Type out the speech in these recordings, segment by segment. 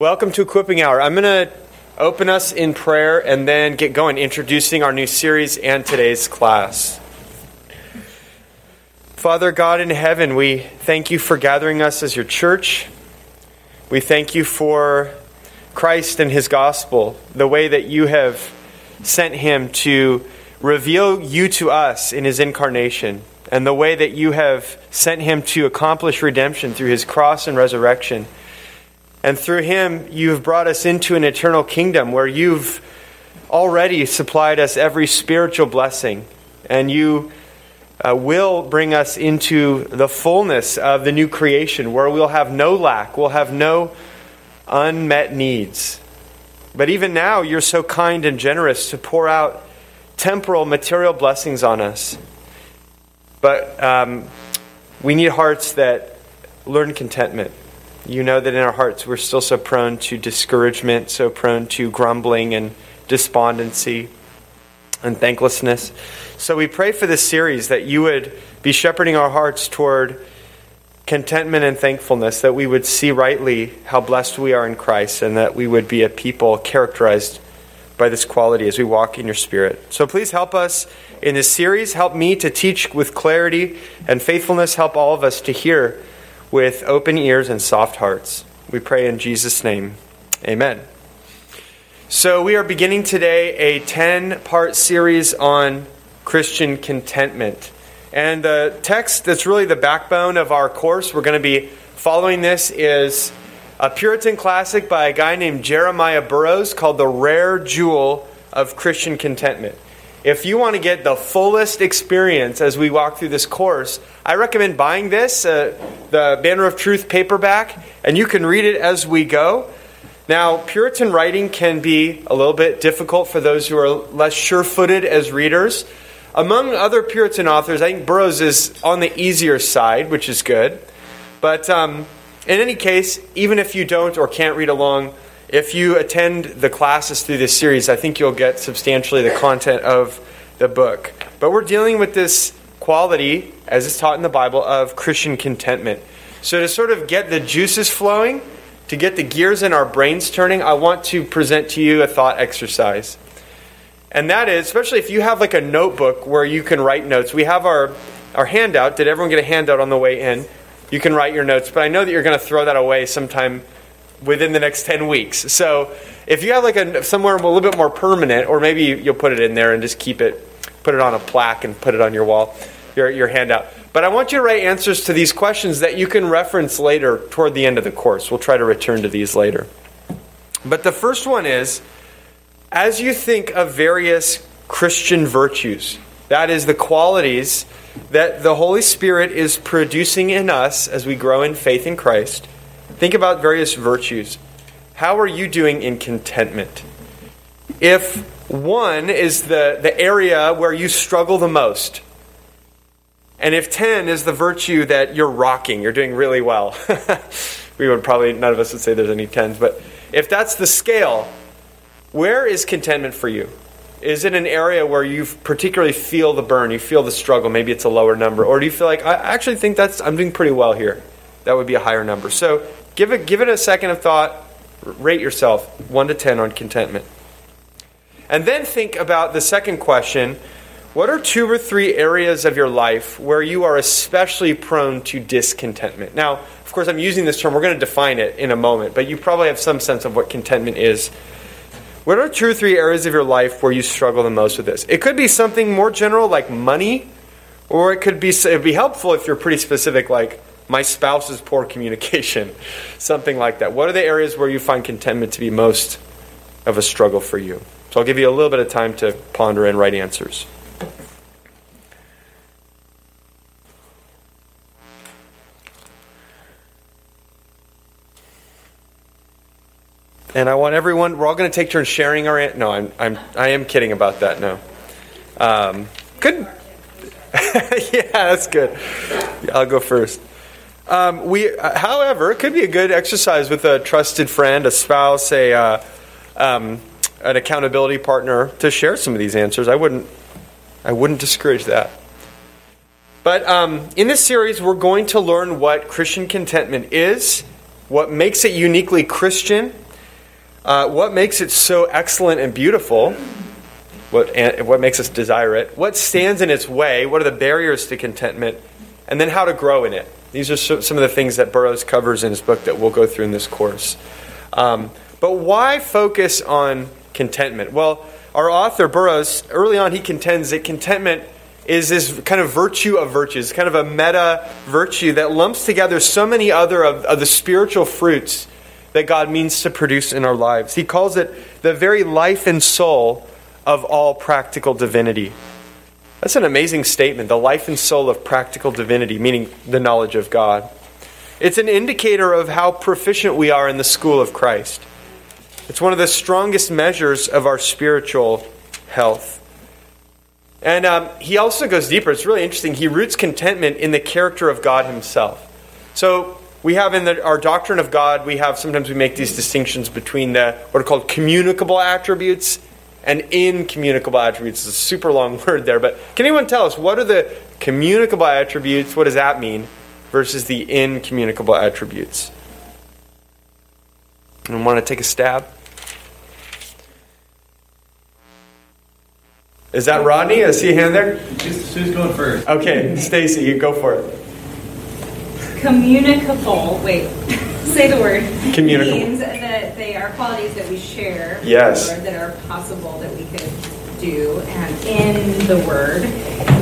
Welcome to Equipping Hour. I'm going to open us in prayer and then get going, introducing our new series and today's class. Father God in heaven, we thank you for gathering us as your church. We thank you for Christ and his gospel, the way that you have sent him to reveal you to us in his incarnation, and the way that you have sent him to accomplish redemption through his cross and resurrection. And through him, you've brought us into an eternal kingdom where you've already supplied us every spiritual blessing. And you uh, will bring us into the fullness of the new creation where we'll have no lack, we'll have no unmet needs. But even now, you're so kind and generous to pour out temporal, material blessings on us. But um, we need hearts that learn contentment you know that in our hearts we're still so prone to discouragement, so prone to grumbling and despondency and thanklessness. So we pray for this series that you would be shepherding our hearts toward contentment and thankfulness, that we would see rightly how blessed we are in Christ, and that we would be a people characterized by this quality as we walk in your spirit. So please help us in this series. Help me to teach with clarity and faithfulness. Help all of us to hear with open ears and soft hearts. We pray in Jesus' name. Amen. So, we are beginning today a 10 part series on Christian contentment. And the text that's really the backbone of our course, we're going to be following this, is a Puritan classic by a guy named Jeremiah Burroughs called The Rare Jewel of Christian Contentment. If you want to get the fullest experience as we walk through this course, I recommend buying this, uh, the Banner of Truth paperback, and you can read it as we go. Now, Puritan writing can be a little bit difficult for those who are less sure footed as readers. Among other Puritan authors, I think Burroughs is on the easier side, which is good. But um, in any case, even if you don't or can't read along, if you attend the classes through this series, I think you'll get substantially the content of the book. But we're dealing with this quality, as it's taught in the Bible, of Christian contentment. So, to sort of get the juices flowing, to get the gears in our brains turning, I want to present to you a thought exercise. And that is, especially if you have like a notebook where you can write notes. We have our, our handout. Did everyone get a handout on the way in? You can write your notes, but I know that you're going to throw that away sometime within the next 10 weeks. So if you have like a somewhere a little bit more permanent, or maybe you'll put it in there and just keep it, put it on a plaque and put it on your wall, your, your handout. But I want you to write answers to these questions that you can reference later toward the end of the course. We'll try to return to these later. But the first one is as you think of various Christian virtues, that is, the qualities that the Holy Spirit is producing in us as we grow in faith in Christ Think about various virtues. How are you doing in contentment? If one is the, the area where you struggle the most, and if 10 is the virtue that you're rocking, you're doing really well, we would probably, none of us would say there's any 10s, but if that's the scale, where is contentment for you? Is it an area where you particularly feel the burn, you feel the struggle, maybe it's a lower number, or do you feel like, I actually think that's, I'm doing pretty well here? That would be a higher number. So Give it, give it a second of thought. Rate yourself 1 to 10 on contentment. And then think about the second question What are two or three areas of your life where you are especially prone to discontentment? Now, of course, I'm using this term, we're going to define it in a moment, but you probably have some sense of what contentment is. What are two or three areas of your life where you struggle the most with this? It could be something more general like money, or it could be it'd be helpful if you're pretty specific like my spouse's poor communication, something like that. What are the areas where you find contentment to be most of a struggle for you? So I'll give you a little bit of time to ponder and write answers. And I want everyone, we're all going to take turns sharing our, no, I'm, I'm, I am kidding about that, no. Um, good. yeah, that's good. I'll go first. Um, we, uh, however, it could be a good exercise with a trusted friend, a spouse, a uh, um, an accountability partner to share some of these answers. I wouldn't, I wouldn't discourage that. But um, in this series, we're going to learn what Christian contentment is, what makes it uniquely Christian, Uh, what makes it so excellent and beautiful? What, what makes us desire it? What stands in its way? What are the barriers to contentment? And then how to grow in it. These are some of the things that Burroughs covers in his book that we'll go through in this course. Um, but why focus on contentment? Well, our author, Burroughs, early on he contends that contentment is this kind of virtue of virtues, kind of a meta virtue that lumps together so many other of, of the spiritual fruits that God means to produce in our lives. He calls it the very life and soul of all practical divinity. That's an amazing statement, the life and soul of practical divinity, meaning the knowledge of God. It's an indicator of how proficient we are in the school of Christ. It's one of the strongest measures of our spiritual health. And um, he also goes deeper. It's really interesting. He roots contentment in the character of God himself. So we have in the, our doctrine of God, we have sometimes we make these distinctions between the what are called communicable attributes and incommunicable attributes. is a super long word there, but can anyone tell us what are the communicable attributes? What does that mean versus the incommunicable attributes? And want to take a stab? Is that Rodney? I see a hand there. Who's, who's going first? Okay, Stacy, you go for it. Communicable. Wait, say the word. Communicable. That they are qualities that we share. Yes. Or that are possible that we could do, and in the word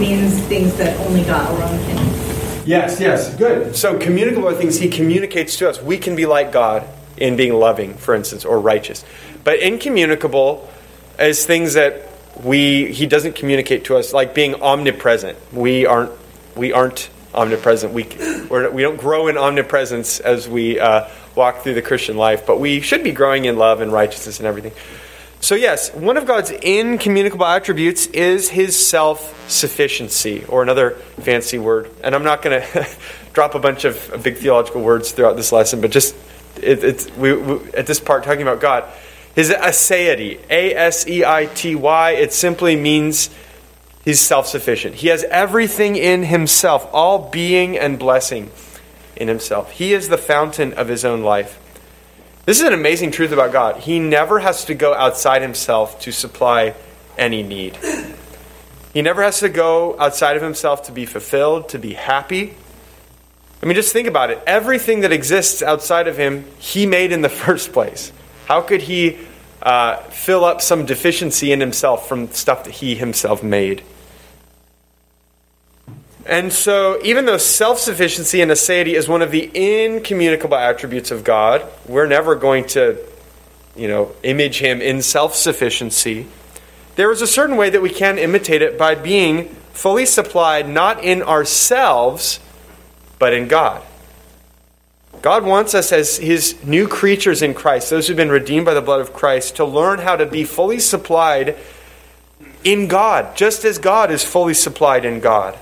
means things that only God alone can. Yes, yes, good. So communicable are things He communicates to us. We can be like God in being loving, for instance, or righteous. But incommunicable is things that we he doesn't communicate to us like being omnipresent. We aren't we aren't omnipresent. We we're, we don't grow in omnipresence as we uh, walk through the Christian life, but we should be growing in love and righteousness and everything. So yes, one of God's incommunicable attributes is His self-sufficiency, or another fancy word. And I'm not going to drop a bunch of big theological words throughout this lesson, but just it, it's we, we, at this part talking about God. His aseity, A S E I T Y, it simply means he's self sufficient. He has everything in himself, all being and blessing in himself. He is the fountain of his own life. This is an amazing truth about God. He never has to go outside himself to supply any need. He never has to go outside of himself to be fulfilled, to be happy. I mean, just think about it. Everything that exists outside of him, he made in the first place. How could he uh, fill up some deficiency in himself from stuff that he himself made? And so, even though self sufficiency and aseity is one of the incommunicable attributes of God, we're never going to, you know, image him in self sufficiency. There is a certain way that we can imitate it by being fully supplied not in ourselves, but in God. God wants us as his new creatures in Christ, those who've been redeemed by the blood of Christ, to learn how to be fully supplied in God, just as God is fully supplied in God.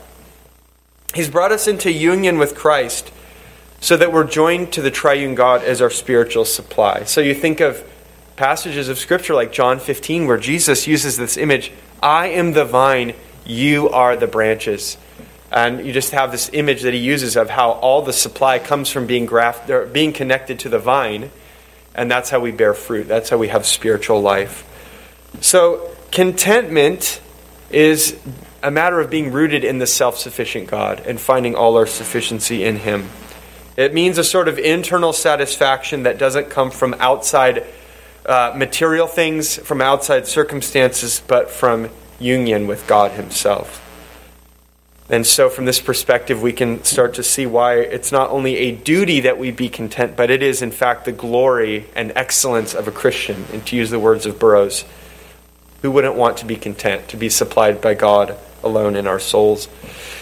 He's brought us into union with Christ so that we're joined to the triune God as our spiritual supply. So you think of passages of Scripture like John 15, where Jesus uses this image I am the vine, you are the branches. And you just have this image that he uses of how all the supply comes from being grafted, or being connected to the vine, and that's how we bear fruit. That's how we have spiritual life. So contentment is a matter of being rooted in the self-sufficient God and finding all our sufficiency in him. It means a sort of internal satisfaction that doesn't come from outside uh, material things, from outside circumstances, but from union with God Himself. And so, from this perspective, we can start to see why it's not only a duty that we be content, but it is, in fact, the glory and excellence of a Christian. And to use the words of Burroughs, who wouldn't want to be content, to be supplied by God alone in our souls?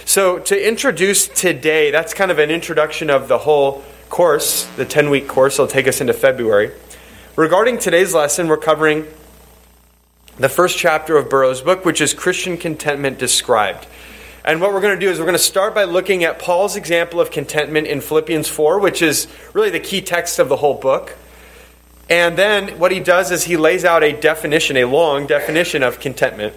So, to introduce today, that's kind of an introduction of the whole course, the 10 week course. It'll take us into February. Regarding today's lesson, we're covering the first chapter of Burroughs' book, which is Christian Contentment Described. And what we're going to do is we're going to start by looking at Paul's example of contentment in Philippians 4, which is really the key text of the whole book. And then what he does is he lays out a definition, a long definition of contentment.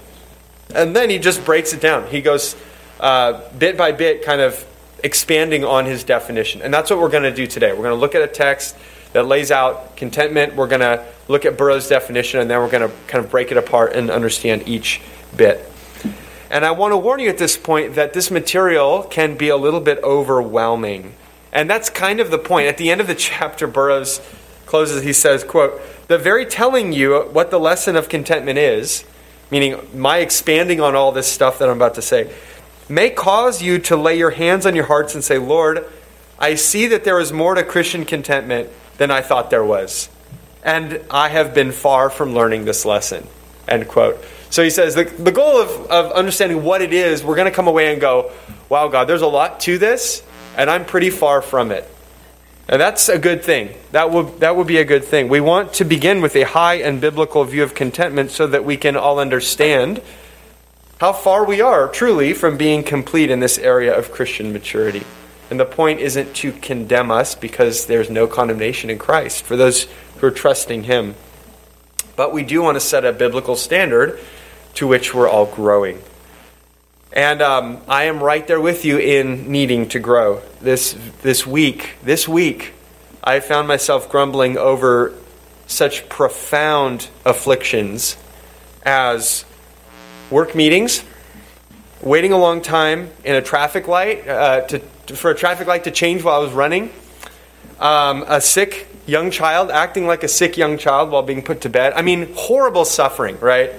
And then he just breaks it down. He goes uh, bit by bit, kind of expanding on his definition. And that's what we're going to do today. We're going to look at a text that lays out contentment. We're going to look at Burroughs' definition, and then we're going to kind of break it apart and understand each bit. And I want to warn you at this point that this material can be a little bit overwhelming. And that's kind of the point. At the end of the chapter, Burroughs closes, he says, quote, The very telling you what the lesson of contentment is, meaning my expanding on all this stuff that I'm about to say, may cause you to lay your hands on your hearts and say, Lord, I see that there is more to Christian contentment than I thought there was. And I have been far from learning this lesson. End quote. So he says the, the goal of, of understanding what it is, we're going to come away and go, wow, God, there's a lot to this, and I'm pretty far from it. And that's a good thing. That would, that would be a good thing. We want to begin with a high and biblical view of contentment so that we can all understand how far we are truly from being complete in this area of Christian maturity. And the point isn't to condemn us because there's no condemnation in Christ for those who are trusting Him. But we do want to set a biblical standard to which we're all growing. And um, I am right there with you in needing to grow. This, this week, this week, I found myself grumbling over such profound afflictions as work meetings, waiting a long time in a traffic light uh, to, for a traffic light to change while I was running, um, a sick young child acting like a sick young child while being put to bed. I mean, horrible suffering, right?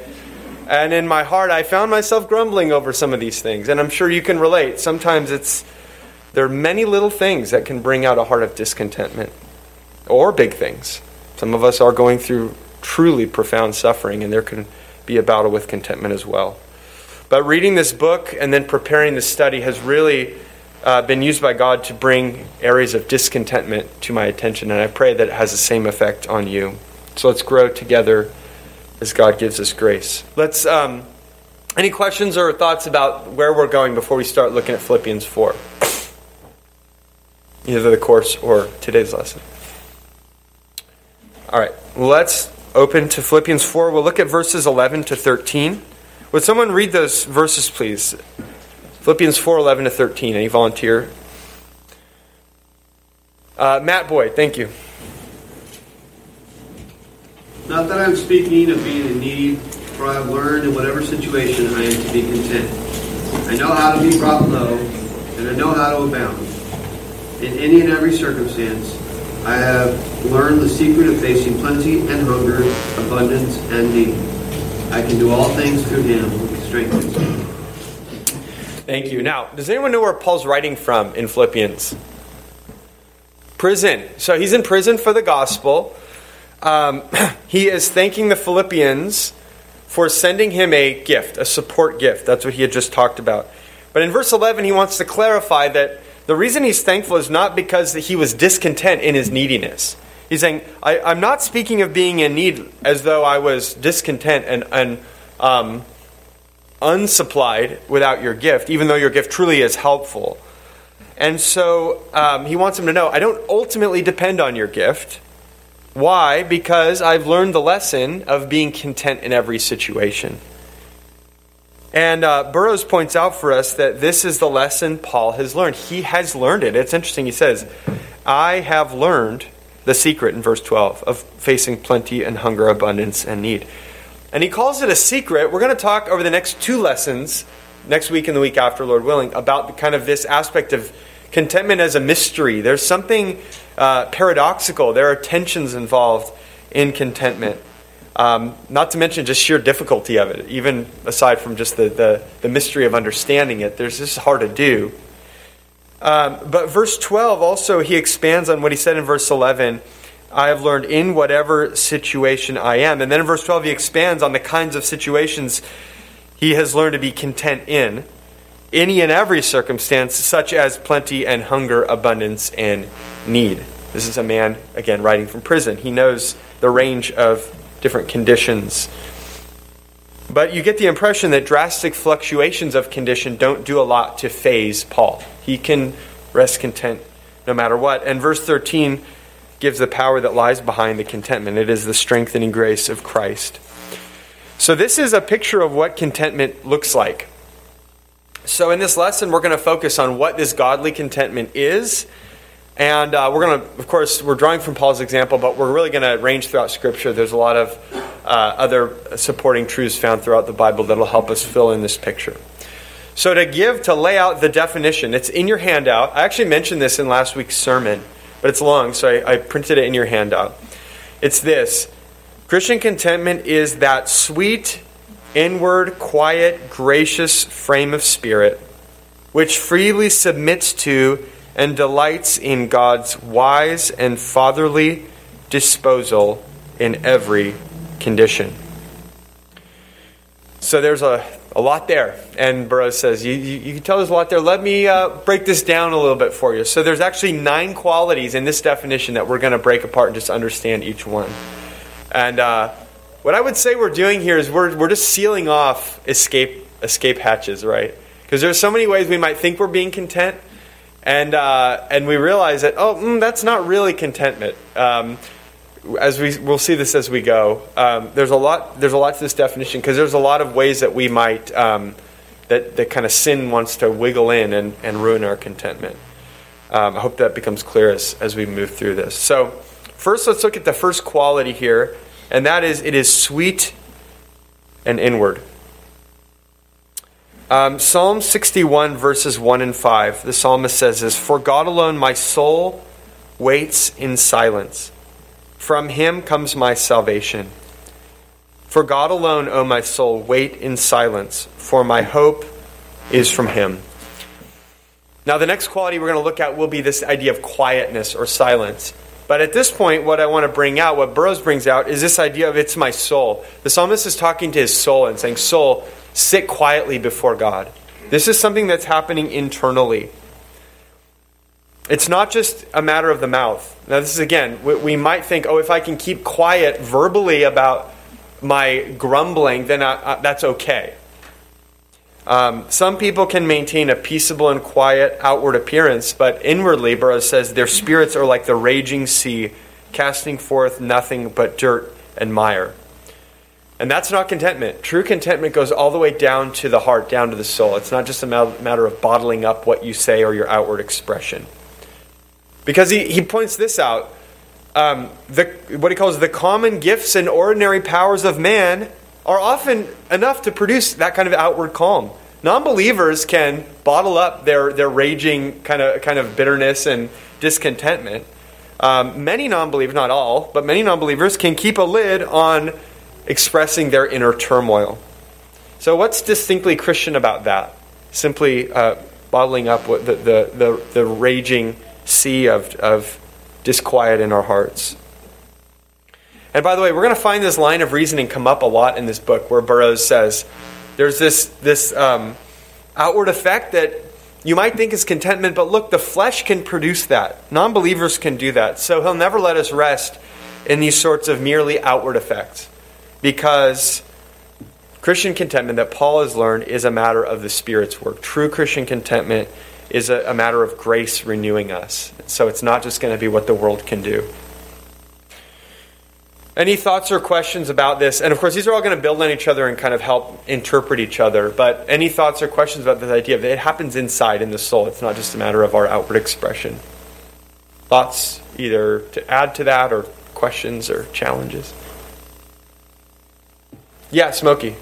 And in my heart, I found myself grumbling over some of these things. And I'm sure you can relate. Sometimes it's there are many little things that can bring out a heart of discontentment, or big things. Some of us are going through truly profound suffering, and there can be a battle with contentment as well. But reading this book and then preparing the study has really uh, been used by God to bring areas of discontentment to my attention, and I pray that it has the same effect on you. So let's grow together as God gives us grace. Let's. Um, any questions or thoughts about where we're going before we start looking at Philippians 4? Either the course or today's lesson. All right, let's open to Philippians 4. We'll look at verses 11 to 13. Would someone read those verses, please? Philippians 4 11 to 13. Any volunteer? Uh, Matt Boyd, thank you. Not that I'm speaking of being in need, for I have learned in whatever situation I am to be content. I know how to be brought low, and I know how to abound. In any and every circumstance, I have learned the secret of facing plenty and hunger, abundance and need. I can do all things through him who strengthens me. Thank you. Now, does anyone know where Paul's writing from in Philippians? Prison. So he's in prison for the gospel. Um, he is thanking the Philippians for sending him a gift, a support gift. That's what he had just talked about. But in verse 11, he wants to clarify that the reason he's thankful is not because he was discontent in his neediness. He's saying, I, am not speaking of being in need as though I was discontent and, and um, unsupplied without your gift, even though your gift truly is helpful. And so um, he wants him to know I don't ultimately depend on your gift. Why? Because I've learned the lesson of being content in every situation. And uh, Burroughs points out for us that this is the lesson Paul has learned. He has learned it. It's interesting. He says, I have learned the secret in verse 12 of facing plenty and hunger, abundance, and need. And he calls it a secret. We're going to talk over the next two lessons, next week and the week after, Lord willing, about kind of this aspect of contentment as a mystery. There's something uh, paradoxical, there are tensions involved in contentment. Um, not to mention just sheer difficulty of it, even aside from just the, the, the mystery of understanding it. There's this hard to do. Um, but verse 12 also, he expands on what he said in verse 11 I have learned in whatever situation I am. And then in verse 12, he expands on the kinds of situations he has learned to be content in, any and every circumstance, such as plenty and hunger, abundance and need. This is a man, again, writing from prison. He knows the range of different conditions. But you get the impression that drastic fluctuations of condition don't do a lot to faze Paul. He can rest content no matter what. And verse 13 gives the power that lies behind the contentment it is the strengthening grace of Christ. So, this is a picture of what contentment looks like. So, in this lesson, we're going to focus on what this godly contentment is And uh, we're going to, of course, we're drawing from Paul's example, but we're really going to range throughout Scripture. There's a lot of uh, other supporting truths found throughout the Bible that'll help us fill in this picture. So, to give, to lay out the definition, it's in your handout. I actually mentioned this in last week's sermon, but it's long, so I, I printed it in your handout. It's this Christian contentment is that sweet, inward, quiet, gracious frame of spirit which freely submits to and delights in God's wise and fatherly disposal in every condition. So there's a, a lot there. And Burroughs says, you, you, you can tell there's a lot there. Let me uh, break this down a little bit for you. So there's actually nine qualities in this definition that we're going to break apart and just understand each one. And uh, what I would say we're doing here is we're, we're just sealing off escape, escape hatches, right? Because there's so many ways we might think we're being content, and uh, and we realize that oh, mm, that's not really contentment. Um, as we we'll see this as we go. Um, there's a lot there's a lot to this definition because there's a lot of ways that we might um, that that kind of sin wants to wiggle in and, and ruin our contentment. Um, I hope that becomes clear as as we move through this. So first, let's look at the first quality here, and that is it is sweet and inward. Um, Psalm 61, verses 1 and 5, the psalmist says this For God alone my soul waits in silence. From him comes my salvation. For God alone, O my soul, wait in silence, for my hope is from him. Now, the next quality we're going to look at will be this idea of quietness or silence. But at this point, what I want to bring out, what Burroughs brings out, is this idea of it's my soul. The psalmist is talking to his soul and saying, Soul, sit quietly before God. This is something that's happening internally. It's not just a matter of the mouth. Now, this is again, we, might think, oh, if I can keep quiet verbally about my grumbling, then I, I, that's okay. Um, some people can maintain a peaceable and quiet outward appearance, but inwardly, Burroughs says, their spirits are like the raging sea, casting forth nothing but dirt and mire. And that's not contentment. True contentment goes all the way down to the heart, down to the soul. It's not just a matter of bottling up what you say or your outward expression. Because he, he points this out um, the, what he calls the common gifts and ordinary powers of man are often enough to produce that kind of outward calm. Non believers can bottle up their, their raging kind of, kind of bitterness and discontentment. Um, many non believers, not all, but many non believers can keep a lid on expressing their inner turmoil. So, what's distinctly Christian about that? Simply uh, bottling up the, the, the, the, raging sea of, of disquiet in our hearts. And by the way, we're going to find this line of reasoning come up a lot in this book where Burroughs says there's this, this um, outward effect that you might think is contentment, but look, the flesh can produce that. Non believers can do that. So he'll never let us rest in these sorts of merely outward effects because Christian contentment that Paul has learned is a matter of the Spirit's work. True Christian contentment is a, a matter of grace renewing us. So it's not just going to be what the world can do. Any thoughts or questions about this? And of course, these are all going to build on each other and kind of help interpret each other. But any thoughts or questions about this idea that it happens inside in the soul? It's not just a matter of our outward expression. Thoughts either to add to that or questions or challenges? Yeah, Smokey.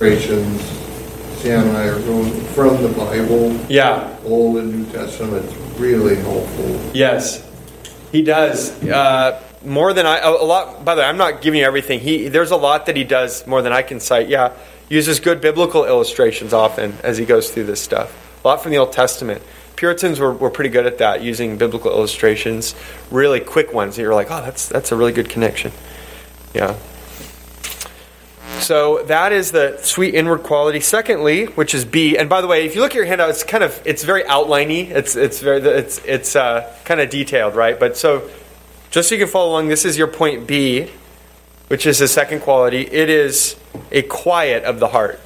Illustrations, uh, Sam and I are going from the Bible. Yeah. Old and New Testament. It's really helpful. Yes, he does. Uh, more than I, a lot. By the way, I'm not giving you everything. He there's a lot that he does more than I can cite. Yeah, uses good biblical illustrations often as he goes through this stuff. A lot from the Old Testament. Puritans were, were pretty good at that, using biblical illustrations, really quick ones. that You're like, oh, that's that's a really good connection. Yeah. So that is the sweet inward quality. Secondly, which is B, and by the way, if you look at your handout, it's kind of it's very outliney. It's it's very it's it's uh, kind of detailed, right? But so just so you can follow along, this is your point B, which is the second quality. It is a quiet of the heart.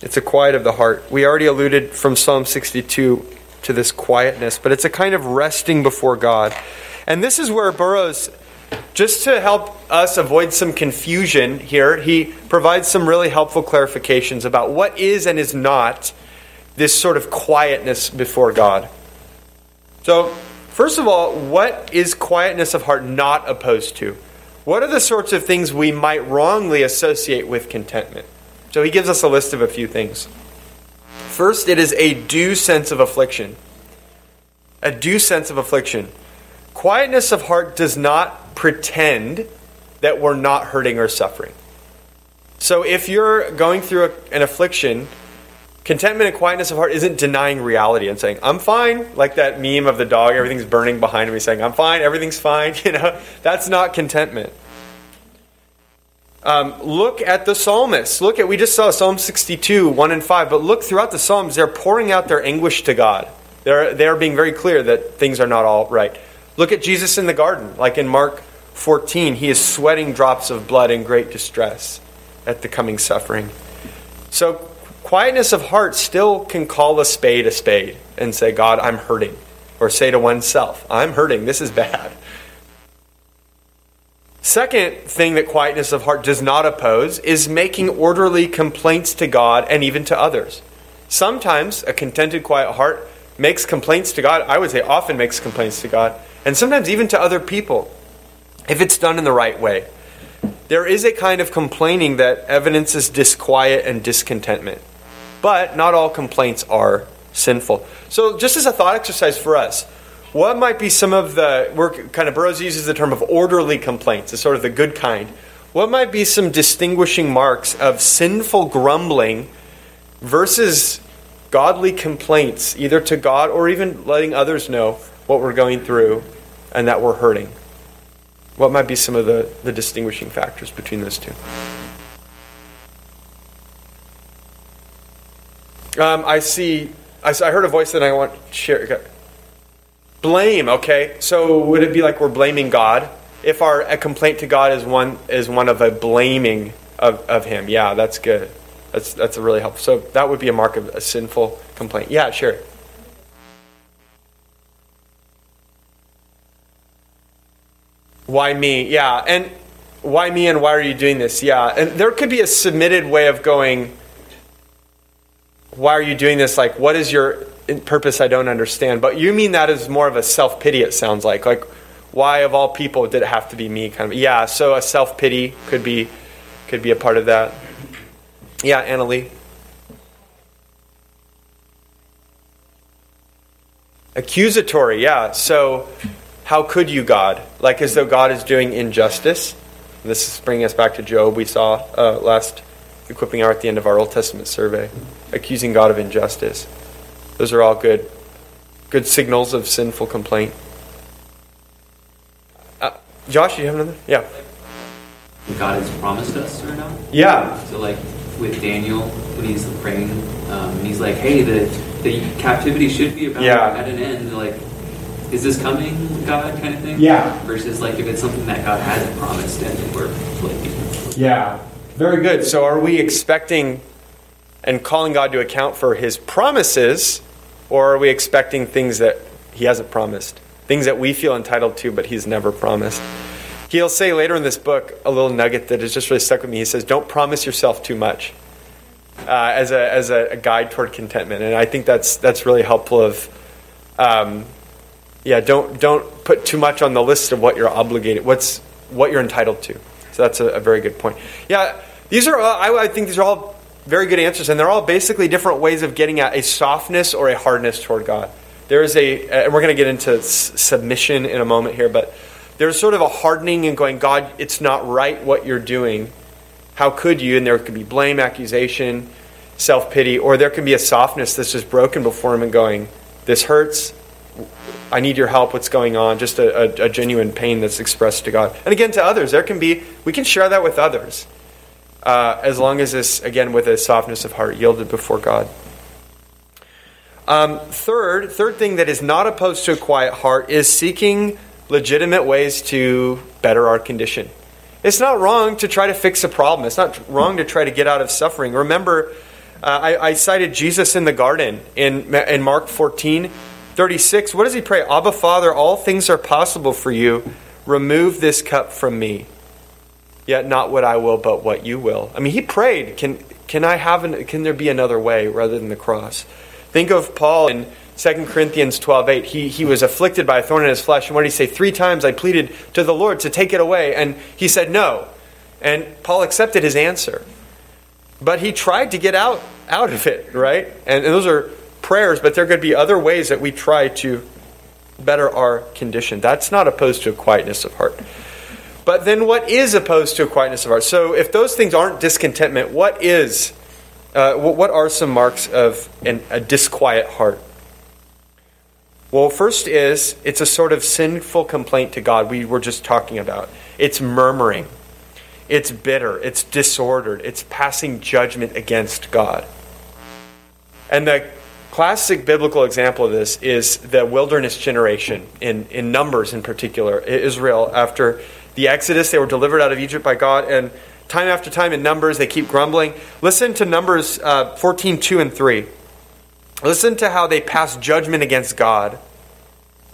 It's a quiet of the heart. We already alluded from Psalm 62 to this quietness, but it's a kind of resting before God. And this is where Burroughs Just to help us avoid some confusion here, he provides some really helpful clarifications about what is and is not this sort of quietness before God. So, first of all, what is quietness of heart not opposed to? What are the sorts of things we might wrongly associate with contentment? So, he gives us a list of a few things. First, it is a due sense of affliction. A due sense of affliction. Quietness of heart does not pretend that we're not hurting or suffering. So if you're going through a, an affliction, contentment and quietness of heart isn't denying reality and saying, I'm fine, like that meme of the dog, everything's burning behind me, saying, I'm fine, everything's fine. You know, that's not contentment. Um, look at the psalmists. Look at, we just saw Psalm 62, 1 and 5, but look throughout the Psalms, they're pouring out their anguish to God. They're, they're being very clear that things are not all right. Look at Jesus in the garden, like in Mark 14. He is sweating drops of blood in great distress at the coming suffering. So, quietness of heart still can call a spade a spade and say, God, I'm hurting. Or say to oneself, I'm hurting. This is bad. Second thing that quietness of heart does not oppose is making orderly complaints to God and even to others. Sometimes a contented, quiet heart makes complaints to God. I would say often makes complaints to God and sometimes even to other people, if it's done in the right way. There is a kind of complaining that evidences disquiet and discontentment, but not all complaints are sinful. So, just as a thought exercise for us, what might be some of the, we're kind of, Burroughs uses the term of orderly complaints, as sort of the good kind. What might be some distinguishing marks of sinful grumbling versus godly complaints, either to God or even letting others know what we're going through and that we're hurting? What might be some of the, the distinguishing factors between those two? Um, I see, I, I, heard a voice that I want to share. Blame, okay. So would it be like we're blaming God? If our a complaint to God is one is one of a blaming of, of Him, yeah, that's good. That's that's a really helpful. So that would be a mark of a sinful complaint. Yeah, sure. Why me? Yeah. And why me and why are you doing this? Yeah. And there could be a submitted way of going, why are you doing this? Like, what is your purpose? I don't understand. But you mean that is more of a self pity, it sounds like. Like, why of all people did it have to be me? Kind of. Yeah. So a self pity could be could be a part of that. Yeah, Annalie. Accusatory, yeah. So how could you, God? Like as though God is doing injustice. This is bringing us back to Job, we saw uh, last equipping hour at the end of our Old Testament survey. Accusing God of injustice. Those are all good, good signals of sinful complaint. Uh, Josh, do you have another? Yeah. God has promised us or not? Yeah. So, like with Daniel, when he's praying, um, he's like, "Hey, the the captivity should be about yeah. at an end." Like, is this coming, God, kind of thing. Yeah. Versus like if it's something that God hasn't promised and we're like. Yeah. Very good. So are we expecting and calling God to account for His promises, or are we expecting things that He hasn't promised, things that we feel entitled to, but He's never promised? He'll say later in this book a little nugget that has just really stuck with me. He says, "Don't promise yourself too much." Uh, as a as a, a, guide toward contentment, and I think that's that's really helpful. Of um, yeah, don't don't put too much on the list of what you're obligated, what's what you're entitled to. So that's a, a very good point. Yeah, these are I, I think these are all very good answers, and they're all basically different ways of getting at a softness or a hardness toward God. There is a, and we're going to get into s- submission in a moment here, but there's sort of a hardening and going, God, it's not right what you're doing. How could you? And there could be blame, accusation, self pity, or there can be a softness that's just broken before Him and going, this hurts. I need your help. What's going on? Just a, a, a, genuine pain that's expressed to God. And again, to others, there can be, we can share that with others. Uh, as long as this, again, with a softness of heart, yielded before God. Um, third, third thing that is not opposed to a quiet heart is seeking legitimate ways to better our condition. It's not wrong to try to fix a problem. It's not wrong to try to get out of suffering. Remember, uh, I, I, cited Jesus in the garden in, in Mark 14 36. What does he pray? Abba, Father, all things are possible for you. remove this cup from me. Yet not what I will, but what you will. I mean, he prayed, can, can I have an, can there be another way rather than the cross? Think of Paul in 2 Corinthians 12 8. He, he was afflicted by a thorn in his flesh. And what did he say? Three times I pleaded to the Lord to take it away. And he said no. And Paul accepted his answer. But he tried to get out, out of it, right? And, and those are prayers, but there could be other ways that we try to better our condition. That's not opposed to a quietness of heart. But then what is opposed to a quietness of heart? So if those things aren't discontentment, what is uh, what are some marks of an, a disquiet heart? Well, first is it's a sort of sinful complaint to God we were just talking about. It's murmuring. It's bitter. It's disordered. It's passing judgment against God. And the classic biblical example of this is the wilderness generation in, in Numbers in particular. Israel, after the Exodus, they were delivered out of Egypt by God, and time after time in Numbers, they keep grumbling. Listen to Numbers uh, 14, 2 and 3. Listen to how they pass judgment against God,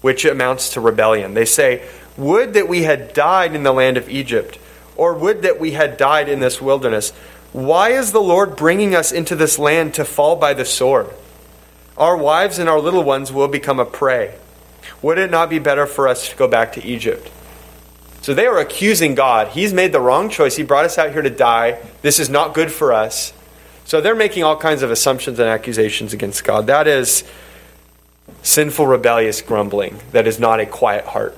which amounts to rebellion. They say, Would that we had died in the land of Egypt, or would that we had died in this wilderness. Why is the Lord bringing us into this land to fall by the sword? Our wives and our little ones will become a prey. Would it not be better for us to go back to Egypt? So they are accusing God. He's made the wrong choice. He brought us out here to die. This is not good for us. So they're making all kinds of assumptions and accusations against God. That is sinful, rebellious grumbling. That is not a quiet heart.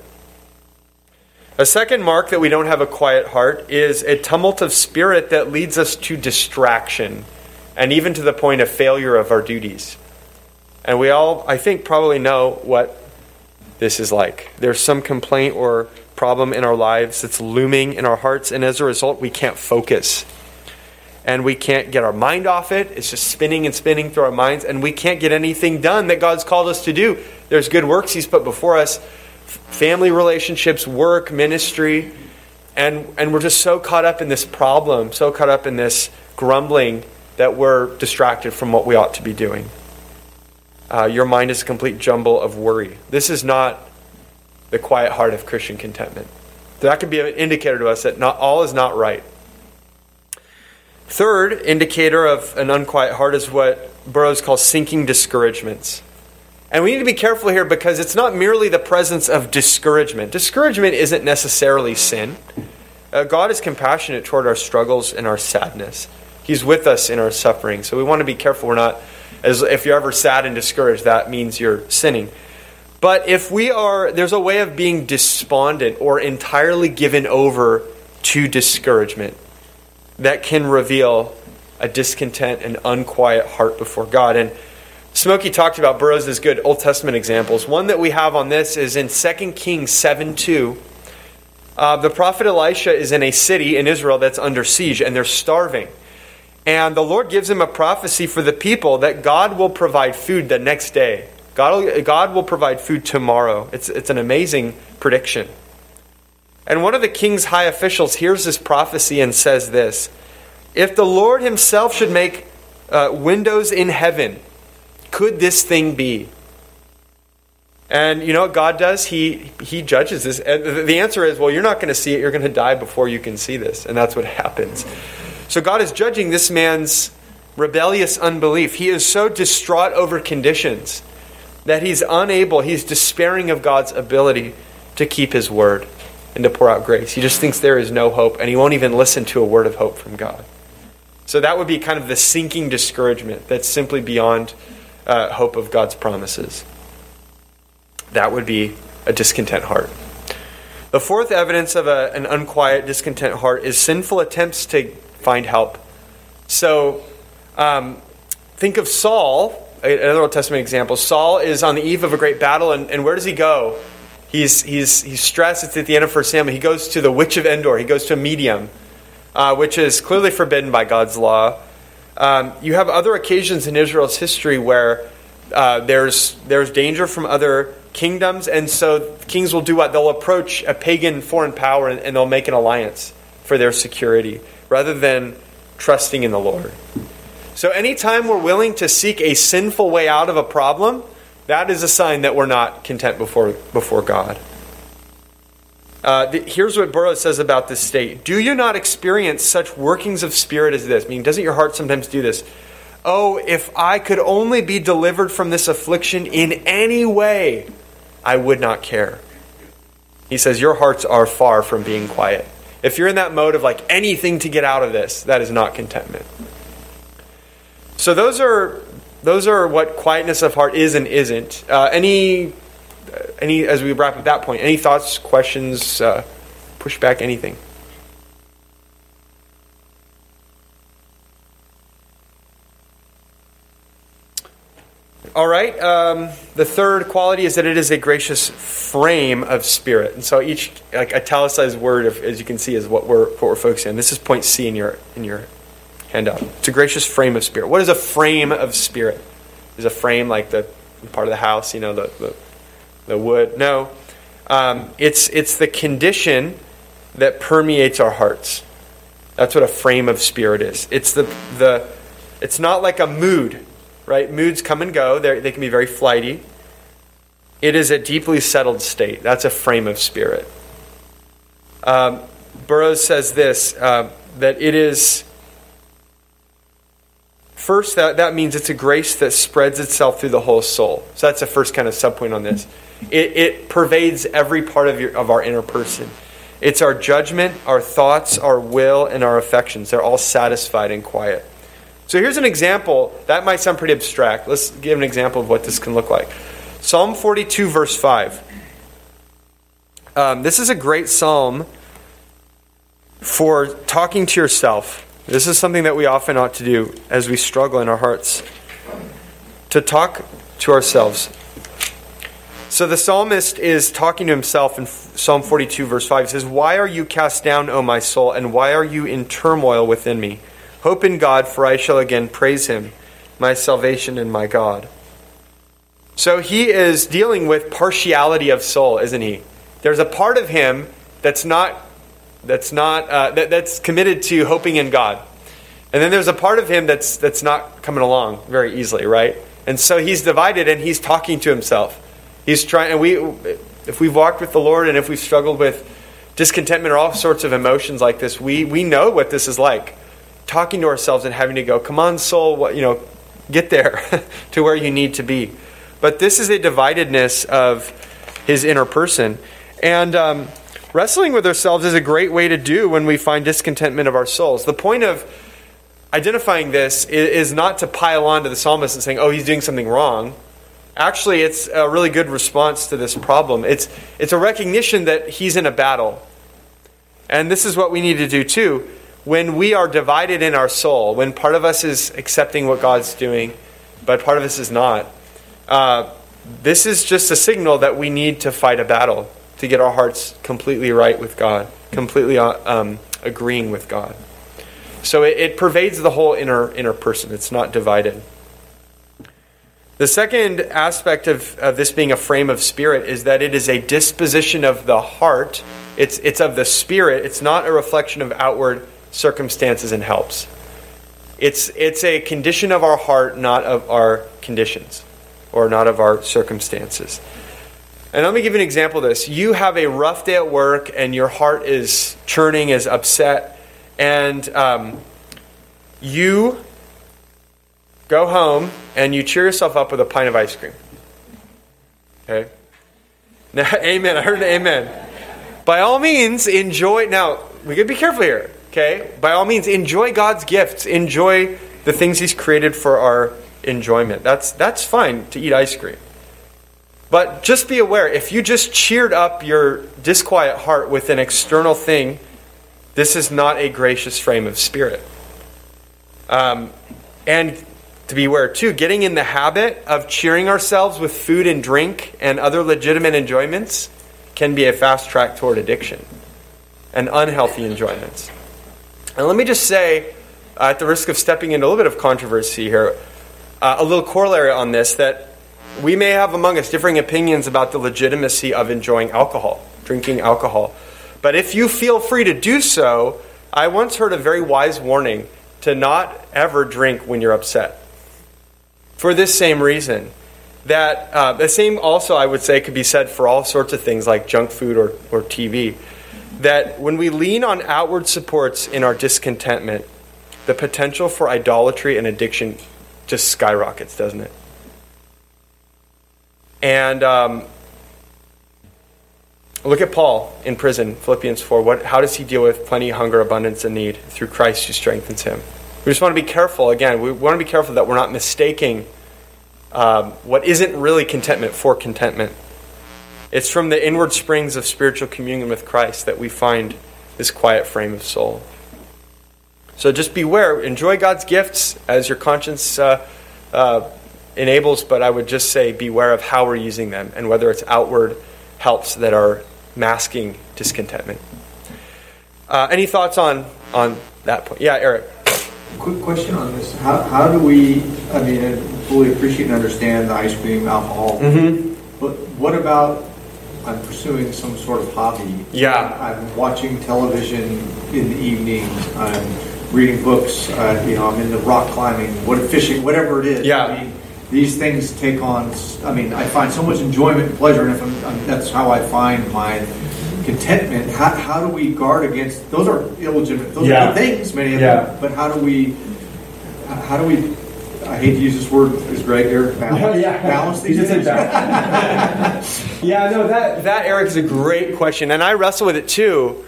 A second mark that we don't have a quiet heart is a tumult of spirit that leads us to distraction and even to the point of failure of our duties. And we all, I think, probably know what this is like. There's some complaint or problem in our lives that's looming in our hearts, and as a result, we can't focus. And we can't get our mind off it. It's just spinning and spinning through our minds, and we can't get anything done that God's called us to do. There's good works He's put before us family relationships, work, ministry, and, and we're just so caught up in this problem, so caught up in this grumbling that we're distracted from what we ought to be doing. Uh, your mind is a complete jumble of worry. This is not the quiet heart of Christian contentment. That could be an indicator to us that not all is not right. Third indicator of an unquiet heart is what Burroughs calls sinking discouragements. And we need to be careful here because it's not merely the presence of discouragement. Discouragement isn't necessarily sin. Uh, God is compassionate toward our struggles and our sadness. He's with us in our suffering. So we want to be careful we're not, as if you're ever sad and discouraged, that means you're sinning. But if we are, there's a way of being despondent or entirely given over to discouragement that can reveal a discontent and unquiet heart before God. And Smokey talked about Burroughs good Old Testament examples. One that we have on this is in 2 Kings 7 2. Uh, the prophet Elisha is in a city in Israel that's under siege and they're starving. And the Lord gives him a prophecy for the people that God will provide food the next day. God will, God will provide food tomorrow. It's, it's an amazing prediction. And one of the king's high officials hears this prophecy and says this If the Lord himself should make uh, windows in heaven, could this thing be? And you know what God does? He, he judges this. And the answer is, well, you're not going to see it. You're going to die before you can see this. And that's what happens. So God is judging this man's rebellious unbelief. He is so distraught over conditions that he's unable, he's despairing of God's ability to keep his word and to pour out grace. He just thinks there is no hope, and he won't even listen to a word of hope from God. So that would be kind of the sinking discouragement that's simply beyond uh, hope of God's promises. That would be a discontent heart. The fourth evidence of a, an unquiet, discontent heart is sinful attempts to find help. So, um, think of Saul another Old Testament example. Saul is on the eve of a great battle, and, and where does he go? He's, he's, he's stressed. It's at the end of 1 Samuel. He goes to the witch of Endor. He goes to a medium, uh, which is clearly forbidden by God's law. Um, you have other occasions in Israel's history where uh, there's, there's danger from other kingdoms, and so kings will do what? They'll approach a pagan foreign power and, and they'll make an alliance for their security rather than trusting in the Lord. So, anytime we're willing to seek a sinful way out of a problem, that is a sign that we're not content before, before God. Uh, the, here's what Burroughs says about this state. Do you not experience such workings of spirit as this? I mean, doesn't your heart sometimes do this? Oh, if I could only be delivered from this affliction in any way, I would not care. He says, Your hearts are far from being quiet. If you're in that mode of like anything to get out of this, that is not contentment. So those are those are what quietness of heart is and isn't. Uh, any any as we wrap up that point, any thoughts, questions, uh, pushback, anything? All right. Um, the third quality is that it is a gracious frame of spirit, and so each like italicized word, as you can see, is what we're what we're focusing on. This is point C in your in your handout. It's a gracious frame of spirit. What is a frame of spirit? Is a frame like the part of the house, you know, the the, the wood? No, um, it's it's the condition that permeates our hearts. That's what a frame of spirit is. It's the the. It's not like a mood right? Moods come and go, They're, they can be very flighty. It is a deeply settled state. That's a frame of spirit. Um, Burroughs says this uh, that it is, first, that, that means it's a grace that spreads itself through the whole soul. So that's the first kind of subpoint on this. It, it pervades every part of, your, of our inner person. It's our judgment, our thoughts, our will, and our affections. They're all satisfied and quiet. So here's an example. That might sound pretty abstract. Let's give an example of what this can look like. Psalm 42, verse 5. Um, this is a great psalm for talking to yourself. This is something that we often ought to do as we struggle in our hearts to talk to ourselves. So the psalmist is talking to himself in Psalm 42, verse 5. He says, Why are you cast down, O my soul, and why are you in turmoil within me? Hope in God, for I shall again praise him, my salvation and my God. So he is dealing with partiality of soul, isn't he? There's a part of him that's not that's not uh, that, that's committed to hoping in God, and then there's a part of him that's that's not coming along very easily, right? And so he's divided, and he's talking to himself. He's trying, and we, if we've walked with the Lord, and if we've struggled with discontentment or all sorts of emotions like this, we we know what this is like talking to ourselves and having to go, come on, soul, what, you know, get there to where you need to be. But this is a dividedness of his inner person. And um, wrestling with ourselves is a great way to do when we find discontentment of our souls. The point of identifying this is, not to pile on to the psalmist and saying, oh, he's doing something wrong. Actually, it's a really good response to this problem. It's, it's a recognition that he's in a battle. And this is what we need to do too when we are divided in our soul, when part of us is accepting what God's doing, but part of us is not, uh, this is just a signal that we need to fight a battle to get our hearts completely right with God, completely uh, um, agreeing with God. So it, it pervades the whole inner inner person. It's not divided. The second aspect of, of this being a frame of spirit is that it is a disposition of the heart. It's, it's of the spirit. It's not a reflection of outward circumstances and helps. It's, it's a condition of our heart, not of our conditions or not of our circumstances. And let me give you an example of this. You have a rough day at work and your heart is churning, is upset, and um, you go home and you cheer yourself up with a pint of ice cream. Okay? Now, amen. I heard an amen. By all means, enjoy. Now, we got to be careful here. Okay? By all means, enjoy God's gifts. Enjoy the things He's created for our enjoyment. That's, that's fine to eat ice cream. But just be aware if you just cheered up your disquiet heart with an external thing, this is not a gracious frame of spirit. Um, and to be aware, too, getting in the habit of cheering ourselves with food and drink and other legitimate enjoyments can be a fast track toward addiction and unhealthy enjoyments. And let me just say, uh, at the risk of stepping into a little bit of controversy here, uh, a little corollary on this that we may have among us differing opinions about the legitimacy of enjoying alcohol, drinking alcohol. But if you feel free to do so, I once heard a very wise warning to not ever drink when you're upset. For this same reason, that uh, the same also I would say could be said for all sorts of things like junk food or, or TV. That when we lean on outward supports in our discontentment, the potential for idolatry and addiction just skyrockets, doesn't it? And um, look at Paul in prison, Philippians 4. What, how does he deal with plenty, hunger, abundance, and need? Through Christ who strengthens him. We just want to be careful. Again, we want to be careful that we're not mistaking um, what isn't really contentment for contentment. It's from the inward springs of spiritual communion with Christ that we find this quiet frame of soul. So just beware. Enjoy God's gifts as your conscience uh, uh, enables, but I would just say beware of how we're using them and whether it's outward helps that are masking discontentment. Uh, any thoughts on, on that point? Yeah, Eric. Quick question on this. How, how do we, I mean, I fully appreciate and understand the ice cream, alcohol. Mm-hmm. But what about, I'm pursuing some sort of hobby. Yeah. I'm watching television in the evenings. I'm reading books. Uh, you know, I'm into rock climbing, what fishing, whatever it is. Yeah. I mean, these things take on. I mean, I find so much enjoyment and pleasure, and if I'm, I'm, that's how I find my contentment. How, how do we guard against those? Are illegitimate. Those Yeah. are good things, many of Yeah. them. But how do we? How do we? I hate to use this word. Is Greg here? Balance, balance these things. yeah, no, that, that, Eric, is a great question. And I wrestle with it too,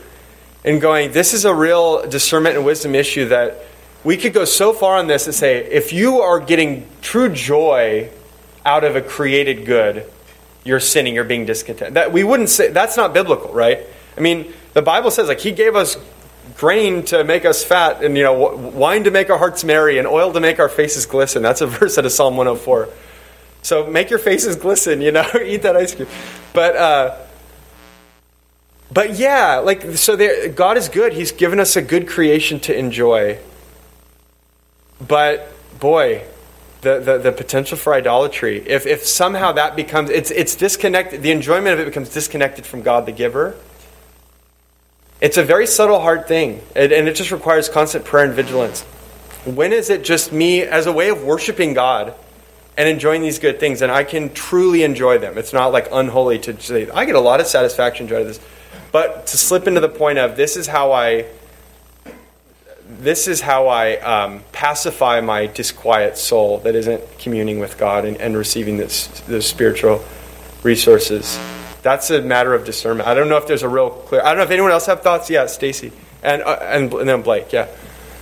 in going, this is a real discernment and wisdom issue that we could go so far on this and say, if you are getting true joy out of a created good, you're sinning, you're being discontent. That we wouldn't say that's not biblical, right? I mean, the Bible says like he gave us grain to make us fat and you know wine to make our hearts merry and oil to make our faces glisten. That's a verse out of Psalm 104. So make your faces glisten, you know, eat that ice cream. But uh but yeah, like so there, God is good. He's given us a good creation to enjoy. But boy, the, the, the potential for idolatry. If, if somehow that becomes, it's, it's disconnected, the enjoyment of it becomes disconnected from God the giver, it's a very subtle, hard thing. And, it just requires constant prayer and vigilance. When is it just me as a way of worshiping God and enjoying these good things? And I can truly enjoy them. It's not like unholy to say, I get a lot of satisfaction out of this. But to slip into the point of, this is how I this is how I um, pacify my disquiet soul that isn't communing with God and, and receiving this, those spiritual resources. That's a matter of discernment. I don't know if there's a real clear. I don't know if anyone else have thoughts. Yeah, Stacy, and, uh, and and then Blake. Yeah.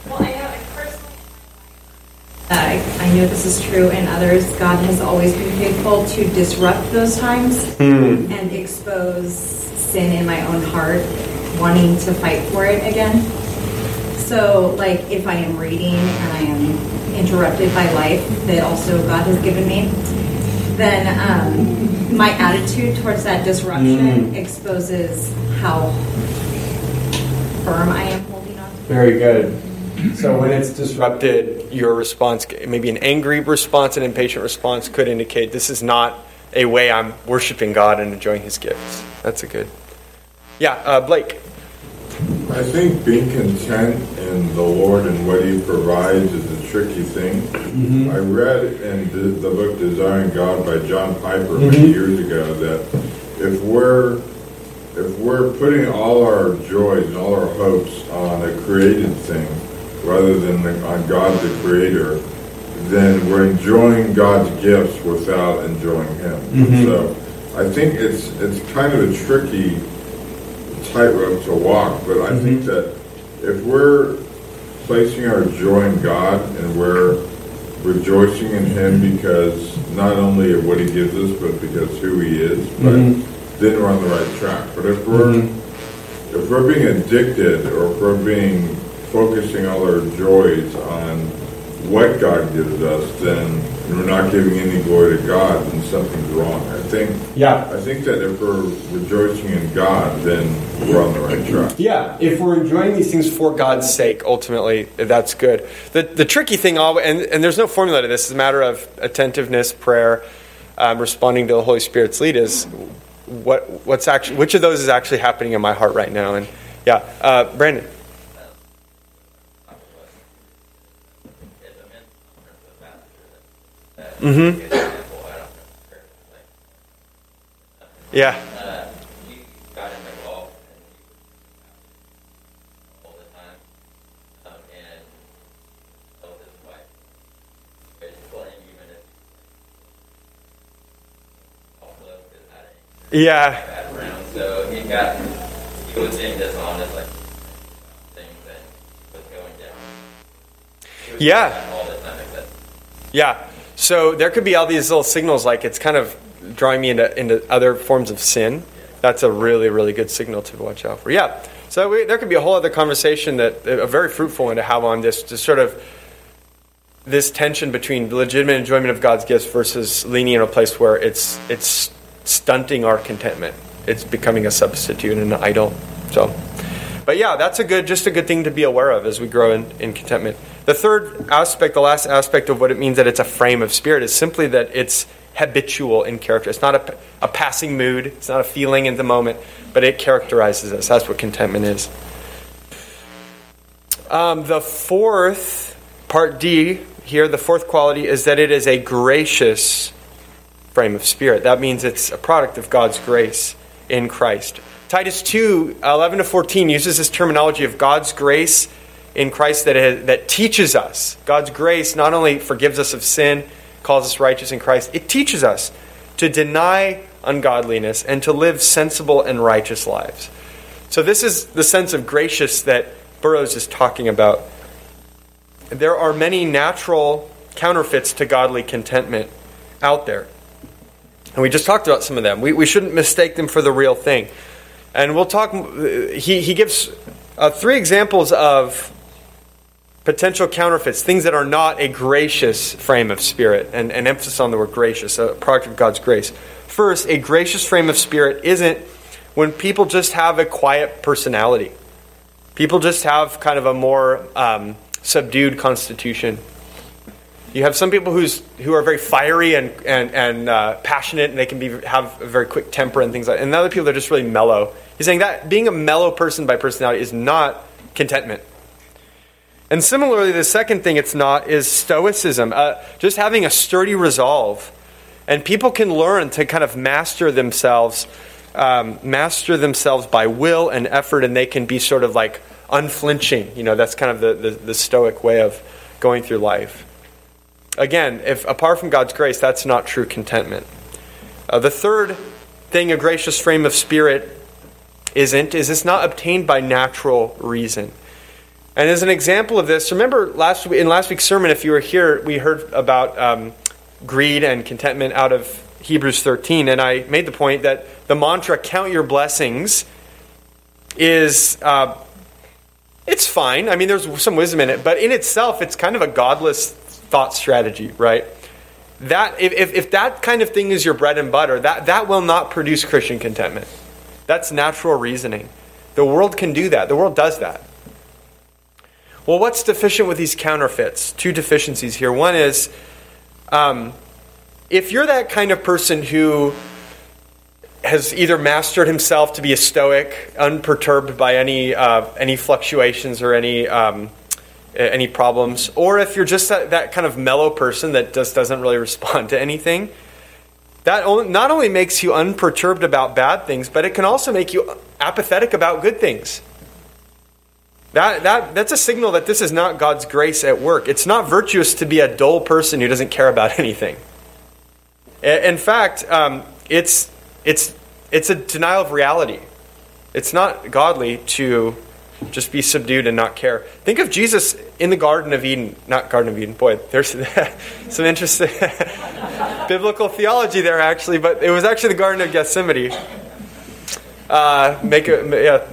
Well, I know, like, personally, uh, I know this is true in others. God has always been faithful to disrupt those times and expose sin in my own heart, wanting to fight for it again. So, like, if I am reading and I am interrupted by life that also God has given me, then um, my attitude towards that disruption exposes how firm I am holding on to. Very good. So when it's disrupted, your response, maybe an angry response, an impatient response, could indicate this is not a way I'm worshiping God and enjoying His gifts. That's a good. Yeah, uh, Blake. I think being content in the Lord and what He provides is a tricky thing. Mm-hmm. I read in the, the book Desiring God by John Piper many mm-hmm. years ago that if we're if we're putting all our joys and all our hopes on a created thing rather than the, on God the Creator, then we're enjoying God's gifts without enjoying Him. Mm-hmm. So I think it's it's kind of a tricky tightrope to walk, but I think mhm. that if we're placing our joy in God and we're rejoicing in Him mhm. because not only of what He gives us, but because who He is, but mhm. then we're on the right track. But if we're if we're being addicted or if we're being focusing all our joys on what God gives us, then and we're not giving any glory to God, then something's wrong. I think Yeah. I think that if we're rejoicing in God, then we're on the right track. Yeah, if we're enjoying these things for God's sake, ultimately, that's good. The, the tricky thing, always, and, and there's no formula to this, it's a matter of attentiveness, prayer, um, responding to the Holy Spirit's lead, is what, what's actually, which of those is actually happening in my heart right now? And yeah, uh, Brandon. Mm-hmm. Yeah. Uh, he got into golf and he was all the time. Um, and told his wife, "He's playing even if off low because a Yeah. round." So he got he was being dishonest, like things was going down. Yeah. all the time, except Yeah. So there could be all these little signals like it's kind of drawing me into, into other forms of sin. That's a really, really good signal to watch out for. Yeah. So we, there could be a whole other conversation that a very fruitful one to have on this, just sort of this tension between legitimate enjoyment of God's gifts versus leaning in a place where it's it's stunting our contentment. It's becoming a substitute and an idol. So, but yeah, that's a good, just a good thing to be aware of as we grow in, in contentment. The third aspect, the last aspect of what it means that it's a frame of spirit is simply that it's habitual in character. It's not a, a passing mood. It's not a feeling in the moment, but it characterizes us. That's what contentment is. Um, the fourth, part D here, the fourth quality is that it is a gracious frame of spirit. That means it's a product of God's grace in Christ. Titus 2 11 to 14 uses this terminology of God's grace in Christ that, it, that teaches us. God's grace not only forgives us of sin, calls us righteous in Christ, it teaches us to deny ungodliness and to live sensible and righteous lives. So, this is the sense of gracious that Burroughs is talking about. There are many natural counterfeits to godly contentment out there. And we just talked about some of them. We, we shouldn't mistake them for the real thing. And we'll talk, he, he gives uh, three examples of potential counterfeits, things that are not a gracious frame of spirit, and, and emphasis on the word gracious, a product of God's grace. First, a gracious frame of spirit isn't when people just have a quiet personality. People just have kind of a more um, subdued constitution. You have some people who's, who are very fiery and, and, and uh, passionate, and they can be, have a very quick temper and things like that. And other people that are just really mellow. He's saying that being a mellow person by personality is not contentment. And similarly, the second thing it's not is stoicism, uh, just having a sturdy resolve. And people can learn to kind of master themselves, um, master themselves by will and effort, and they can be sort of like unflinching. You know, that's kind of the, the, the stoic way of going through life. Again, if apart from God's grace, that's not true contentment. Uh, the third thing a gracious frame of spirit isn't is it's not obtained by natural reason. And as an example of this, remember last in last week's sermon, if you were here, we heard about um, greed and contentment out of Hebrews 13, and I made the point that the mantra "Count your blessings" is uh, it's fine. I mean, there's some wisdom in it, but in itself, it's kind of a godless thought strategy, right? That if, if, if that kind of thing is your bread and butter, that, that will not produce Christian contentment. That's natural reasoning. The world can do that. The world does that. Well, what's deficient with these counterfeits? Two deficiencies here. One is um, if you're that kind of person who has either mastered himself to be a stoic, unperturbed by any uh, any fluctuations or any um, any problems, or if you're just that, that kind of mellow person that just doesn't really respond to anything, that only, not only makes you unperturbed about bad things, but it can also make you apathetic about good things. That, that, that's a signal that this is not God's grace at work. It's not virtuous to be a dull person who doesn't care about anything. In fact, um, it's, it's, it's a denial of reality. It's not godly to just be subdued and not care. Think of Jesus in the Garden of Eden. Not Garden of Eden. Boy, there's some interesting biblical theology there, actually, but it was actually the Garden of Gethsemane. Uh, make a, yeah,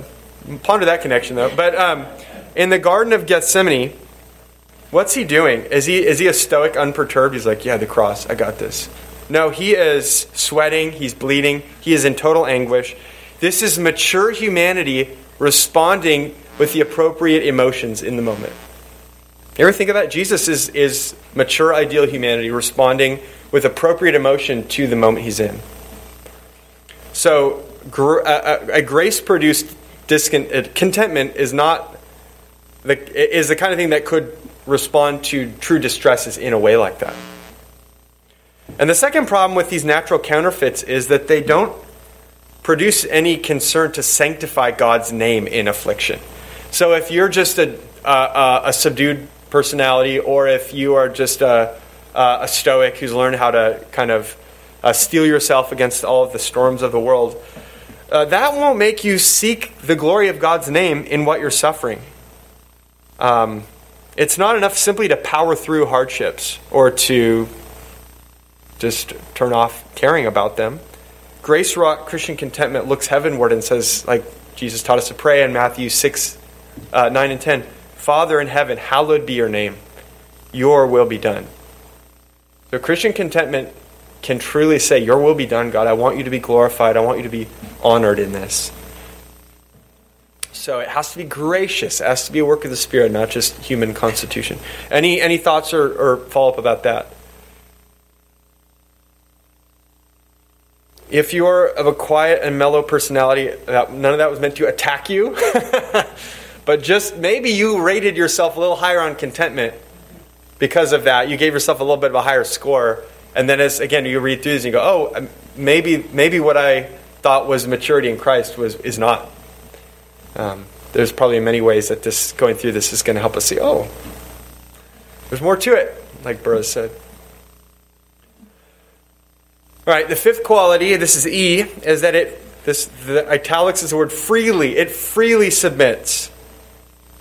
ponder that connection, though. But um, in the Garden of Gethsemane, what's he doing? Is he, is he a stoic, unperturbed? He's like, yeah, the cross, I got this. No, he is sweating, he's bleeding, he is in total anguish. This is mature humanity responding with the appropriate emotions in the moment. You ever think of that? Jesus is, is mature, ideal humanity responding with appropriate emotion to the moment he's in. So, a, a grace produced discon- contentment is not the, is the kind of thing that could respond to true distresses in a way like that. And the second problem with these natural counterfeits is that they don't produce any concern to sanctify God's name in affliction. So if you're just a, a, a subdued personality, or if you are just a, a stoic who's learned how to kind of uh, steel yourself against all of the storms of the world, uh, that won't make you seek the glory of God's name in what you're suffering. Um, it's not enough simply to power through hardships or to just turn off caring about them. Grace wrought Christian contentment looks heavenward and says, like Jesus taught us to pray in Matthew 6, uh, 9, and 10 Father in heaven, hallowed be your name. Your will be done. So Christian contentment can truly say, Your will be done, God. I want you to be glorified. I want you to be honored in this. So it has to be gracious. It has to be a work of the Spirit, not just human constitution. Any, any thoughts or, or follow up about that? If you're of a quiet and mellow personality, none of that was meant to attack you. but just maybe you rated yourself a little higher on contentment because of that. You gave yourself a little bit of a higher score. And then as again you read through this and you go, oh, um, maybe maybe what I thought was maturity in Christ was is not. Um, there's probably many ways that this going through this is going to help us see. Oh, there's more to it, like Burroughs said. All right, the fifth quality, this is E, is that it this the italics is the word freely. It freely submits.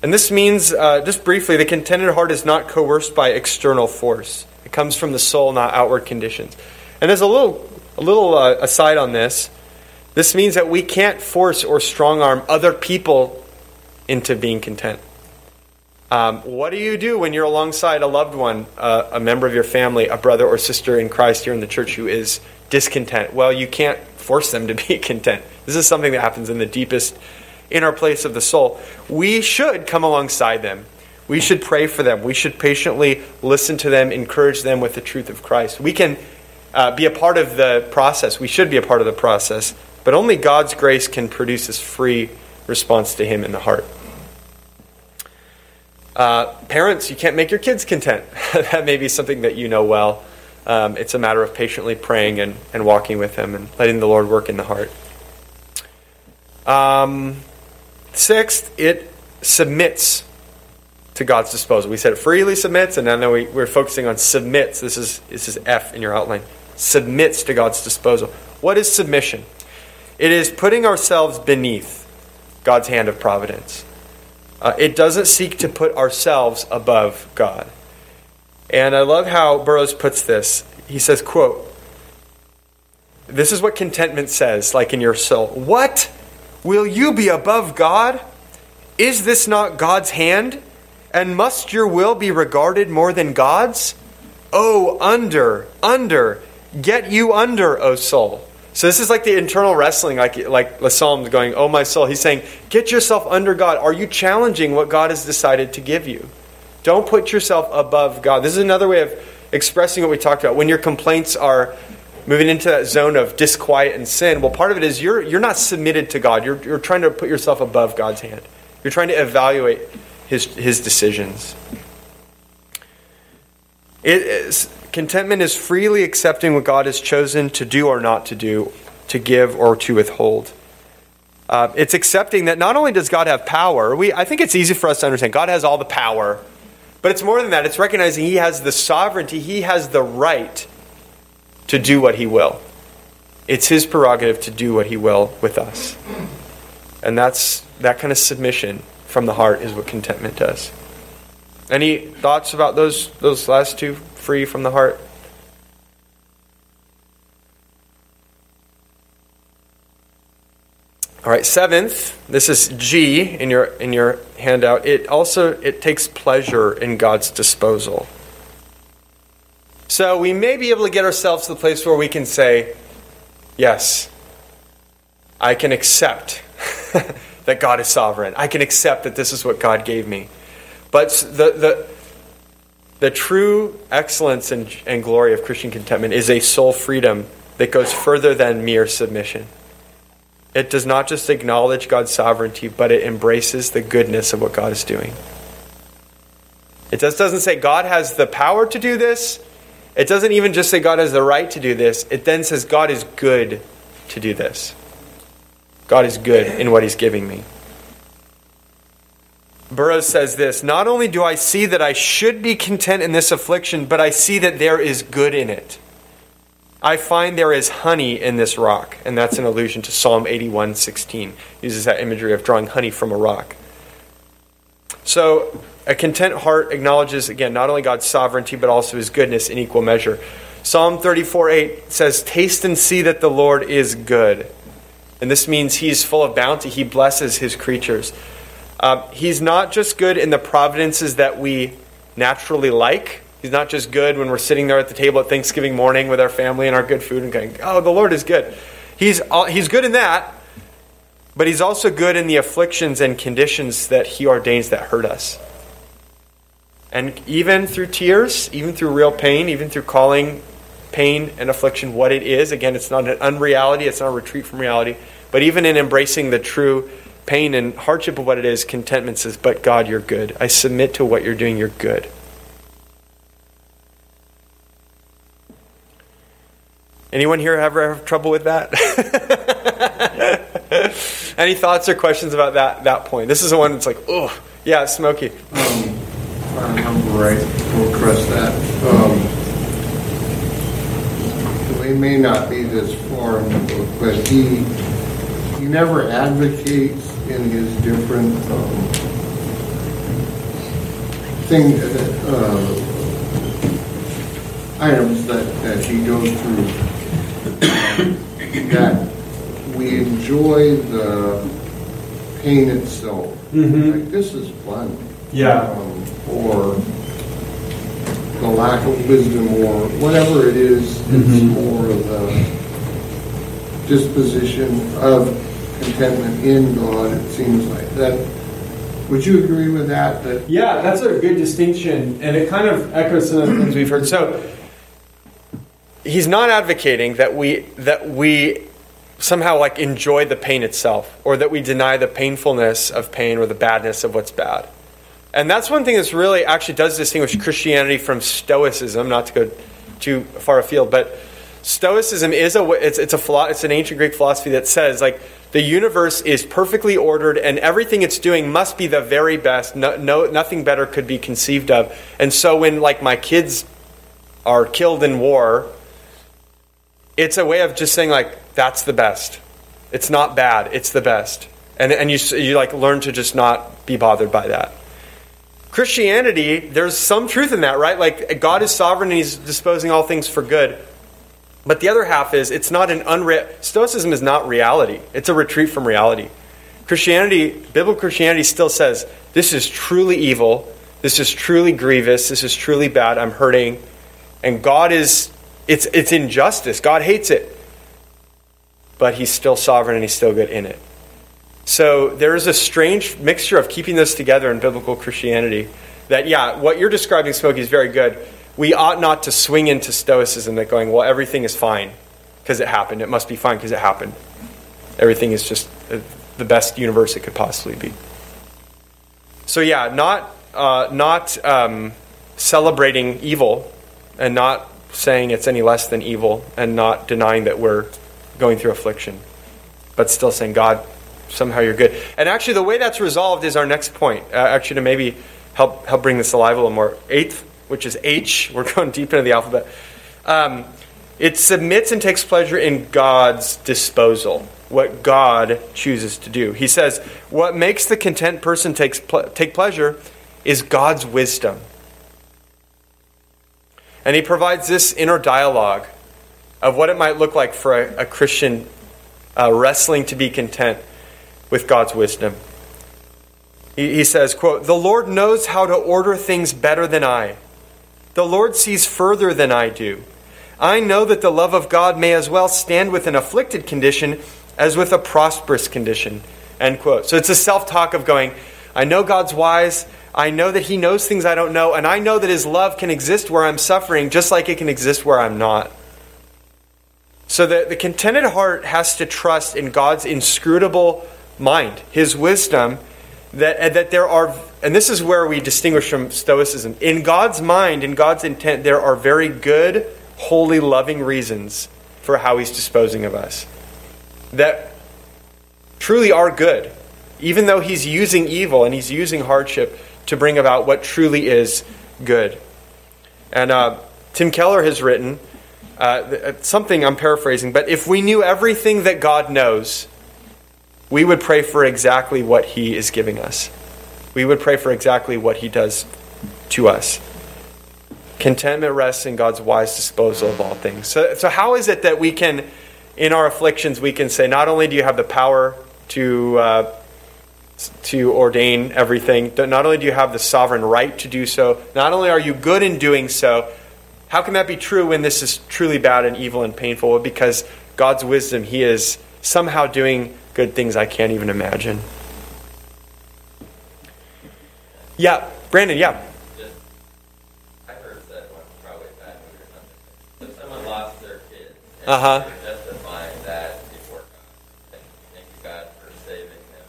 And this means, uh, just briefly, the contented heart is not coerced by external force. Comes from the soul, not outward conditions. And there's a little, a little uh, aside on this. This means that we can't force or strong arm other people into being content. Um, what do you do when you're alongside a loved one, uh, a member of your family, a brother or sister in Christ here in the church who is discontent? Well, you can't force them to be content. This is something that happens in the deepest inner place of the soul. We should come alongside them. We should pray for them. We should patiently listen to them, encourage them with the truth of Christ. We can uh, be a part of the process. We should be a part of the process. But only God's grace can produce this free response to Him in the heart. Uh, parents, you can't make your kids content. that may be something that you know well. Um, it's a matter of patiently praying and, and walking with Him and letting the Lord work in the heart. Um, sixth, it submits to God's disposal. We said freely submits, and now we, we're focusing on submits. This is, this is F in your outline. Submits to God's disposal. What is submission? It is putting ourselves beneath God's hand of providence. Uh, it doesn't seek to put ourselves above God. And I love how Burroughs puts this. He says, quote, this is what contentment says, like in your soul. What? Will you be above God? Is this not God's hand? And must your will be regarded more than God's? Oh, under, under, get you under, O soul. So this is like the internal wrestling, like like the Psalms going, "Oh my soul." He's saying, "Get yourself under God." Are you challenging what God has decided to give you? Don't put yourself above God. This is another way of expressing what we talked about. When your complaints are moving into that zone of disquiet and sin, well, part of it is you're you're not submitted to God. You're you're trying to put yourself above God's hand. You're trying to evaluate his his decisions. It is, contentment is freely accepting what God has chosen to do or not to do, to give or to withhold. Uh, it's accepting that not only does God have power, we, I think it's easy for us to understand God has all the power, but it's more than that. It's recognizing He has the sovereignty, He has the right to do what He will. It's His prerogative to do what He will with us. And that's that kind of submission from the heart is what contentment does. Any thoughts about those those last two? Free from the heart. All right, seventh, this is G in your in your handout. It also it takes pleasure in God's disposal. So we may be able to get ourselves to the place where we can say, yes, I can accept that God is sovereign. I can accept that this is what God gave me. But the, the, the true excellence and, and glory of Christian contentment is a soul freedom that goes further than mere submission. It does not just acknowledge God's sovereignty, but it embraces the goodness of what God is doing. It just doesn't say God has the power to do this. It doesn't even just say God has the right to do this. It then says God is good to do this. God is good in what He's giving me. Burroughs says this Not only do I see that I should be content in this affliction, but I see that there is good in it. I find there is honey in this rock. And that's an allusion to Psalm 81 16. Uses that imagery of drawing honey from a rock. So, a content heart acknowledges, again, not only God's sovereignty, but also his goodness in equal measure. Psalm 34 8 says, Taste and see that the Lord is good. And this means he's full of bounty. He blesses his creatures. Uh, he's not just good in the providences that we naturally like. He's not just good when we're sitting there at the table at Thanksgiving morning with our family and our good food and going, oh, the Lord is good. He's, he's good in that, but he's also good in the afflictions and conditions that he ordains that hurt us. And even through tears, even through real pain, even through calling pain and affliction what it is, again, it's not an unreality, it's not a retreat from reality, but even in embracing the true pain and hardship of what it is, contentment says, But God, you're good. I submit to what you're doing, you're good. Anyone here ever have trouble with that? Any thoughts or questions about that that point? This is the one that's like, oh, yeah, Smoky. Um, if I remember right, we'll trust that. Um, it may not be this far in the book, but he he never advocates in his different um, thing uh, items that, that he goes through that we enjoy the pain itself. Mm-hmm. Like this is fun. Yeah. Um, or the lack of wisdom or whatever it is, it's Mhm. more of the disposition of contentment in God, it seems like. That, would you agree with that? That Yeah, that's a good distinction, and it kind of echoes some of the things we've heard. So he's not advocating that we that we somehow like enjoy the pain itself, or that we deny the painfulness of pain or the badness of what's bad. And that's one thing that's really actually does distinguish Christianity from Stoicism. Not to go too far afield, but Stoicism is a it's it's a it's an ancient Greek philosophy that says like the universe is perfectly ordered and everything it's doing must be the very best. No, no nothing better could be conceived of. And so when like my kids are killed in war, it's a way of just saying like that's the best. It's not bad. It's the best. And and you you like learn to just not be bothered by that. Christianity, there's some truth in that, right? Like God is sovereign and He's disposing all things for good. But the other half is it's not an unreal. Stoicism is not reality. It's a retreat from reality. Christianity, biblical Christianity, still says this is truly evil. This is truly grievous. This is truly bad. I'm hurting, and God is it's it's injustice. God hates it, but He's still sovereign and He's still good in it. So there is a strange mixture of keeping this together in biblical Christianity. That yeah, what you're describing, Smokey, is very good. We ought not to swing into Stoicism that going, well, everything is fine because it happened. It must be fine because it happened. Everything is just the best universe it could possibly be. So yeah, not uh, not um, celebrating evil and not saying it's any less than evil and not denying that we're going through affliction, but still saying God somehow you're good. And actually, the way that's resolved is our next point. Uh, actually, to maybe help help bring this alive a little more. Eighth, which is H. We're going deep into the alphabet. Um, it submits and takes pleasure in God's disposal, what God chooses to do. He says, "What makes the content person takes ple- take pleasure is God's wisdom." And he provides this inner dialogue of what it might look like for a, a Christian uh, wrestling to be content with God's wisdom. He, he says, quote, The Lord knows how to order things better than I. The Lord sees further than I do. I know that the love of God may as well stand with an afflicted condition as with a prosperous condition. End quote. So it's a self talk of going, I know God's wise. I know that He knows things I don't know. And I know that His love can exist where I'm suffering just like it can exist where I'm not. So the, the contented heart has to trust in God's inscrutable mind, His wisdom, that, that there are, and this is where we distinguish from Stoicism. In God's mind, in God's intent, there are very good, holy, loving reasons for how He's disposing of us. That truly are good, even though he's using evil and he's using hardship to bring about what truly is good. And uh, Tim Keller has written uh, something I'm paraphrasing, but if we knew everything that God knows, we would pray for exactly what He is giving us. We would pray for exactly what He does to us. Contentment rests in God's wise disposal of all things. So, so how is it that we can, in our afflictions, we can say, not only do you have the power to uh, to ordain everything, not only do you have the sovereign right to do so, not only are you good in doing so, how can that be true when this is truly bad and evil and painful? Because God's wisdom, He is somehow doing good things I can't even imagine. Yeah, Brandon, yeah. Just, I heard that one probably bad movie. If someone lost their kid, Uh-huh. they're justifying that before God, thank, thank you God for saving them.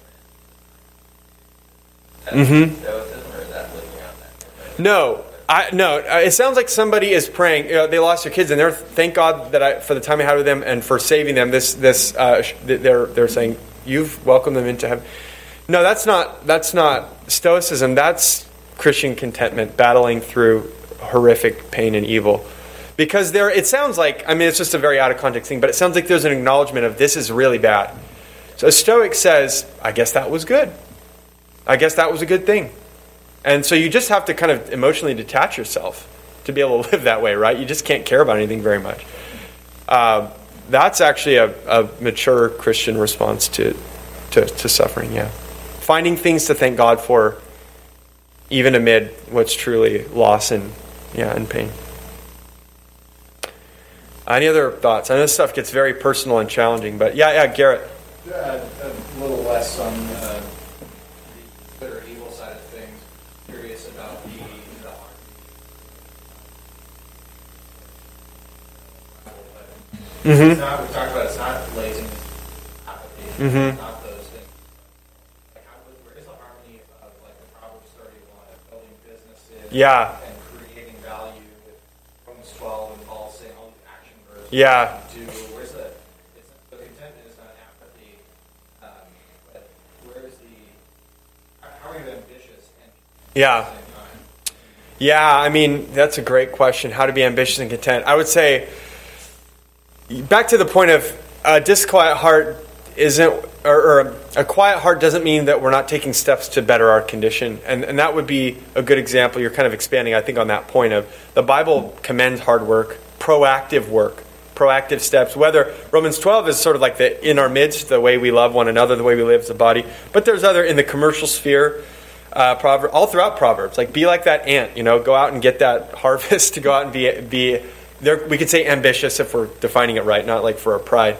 That's stoicism, or is that looking out that? No, I no. uh, It sounds like somebody is praying. You know, they lost their kids, and they're thank God that I for the time I had with them and for saving them. This this uh, they're they're saying you've welcomed them into heaven. No, that's not that's not stoicism. That's Christian contentment, battling through horrific pain and evil. Because there, it sounds like I mean it's just a very out of context thing, but it sounds like there's an acknowledgement of this is really bad. So a Stoic says, I guess that was good. I guess that was a good thing. And so you just have to kind of emotionally detach yourself to be able to live that way, right? You just can't care about anything very much. Uh, that's actually a, a mature Christian response to, to, to suffering, yeah. Finding things to thank God for, even amid what's truly loss and, yeah, and pain. Any other thoughts? I know this stuff gets very personal and challenging, but yeah, yeah, Garrett. Uh, a little less on uh, the good or evil side of things. Curious about the, the harm. Mm-hmm. It's not, we talked about it's not laziness, apathy, Mhm. not those things. Like how, where is the harmony of like the Proverbs 31 of building businesses Yeah. and creating value with Romans 12 and Paul saying all the action verbs Yeah. do where's the it's the contentment is not apathy um, but where's the how how are you ambitious and Yeah. at the same time Yeah, I mean, that's a great question. How to be ambitious and content. I would say, back to the point of a disquiet heart isn't, or, or a quiet heart doesn't mean that we're not taking steps to better our condition. And, and that would be a good example. You're kind of expanding, I think, on that point of the Bible commends hard work, proactive work, proactive steps. Whether Romans 12 is sort of like the in our midst, the way we love one another, the way we live as a body, but there's other in the commercial sphere uh, all throughout Proverbs. Like, be like that ant, you know, go out and get that harvest to go out and be, be there. We could say ambitious if we're defining it right, not like for our pride,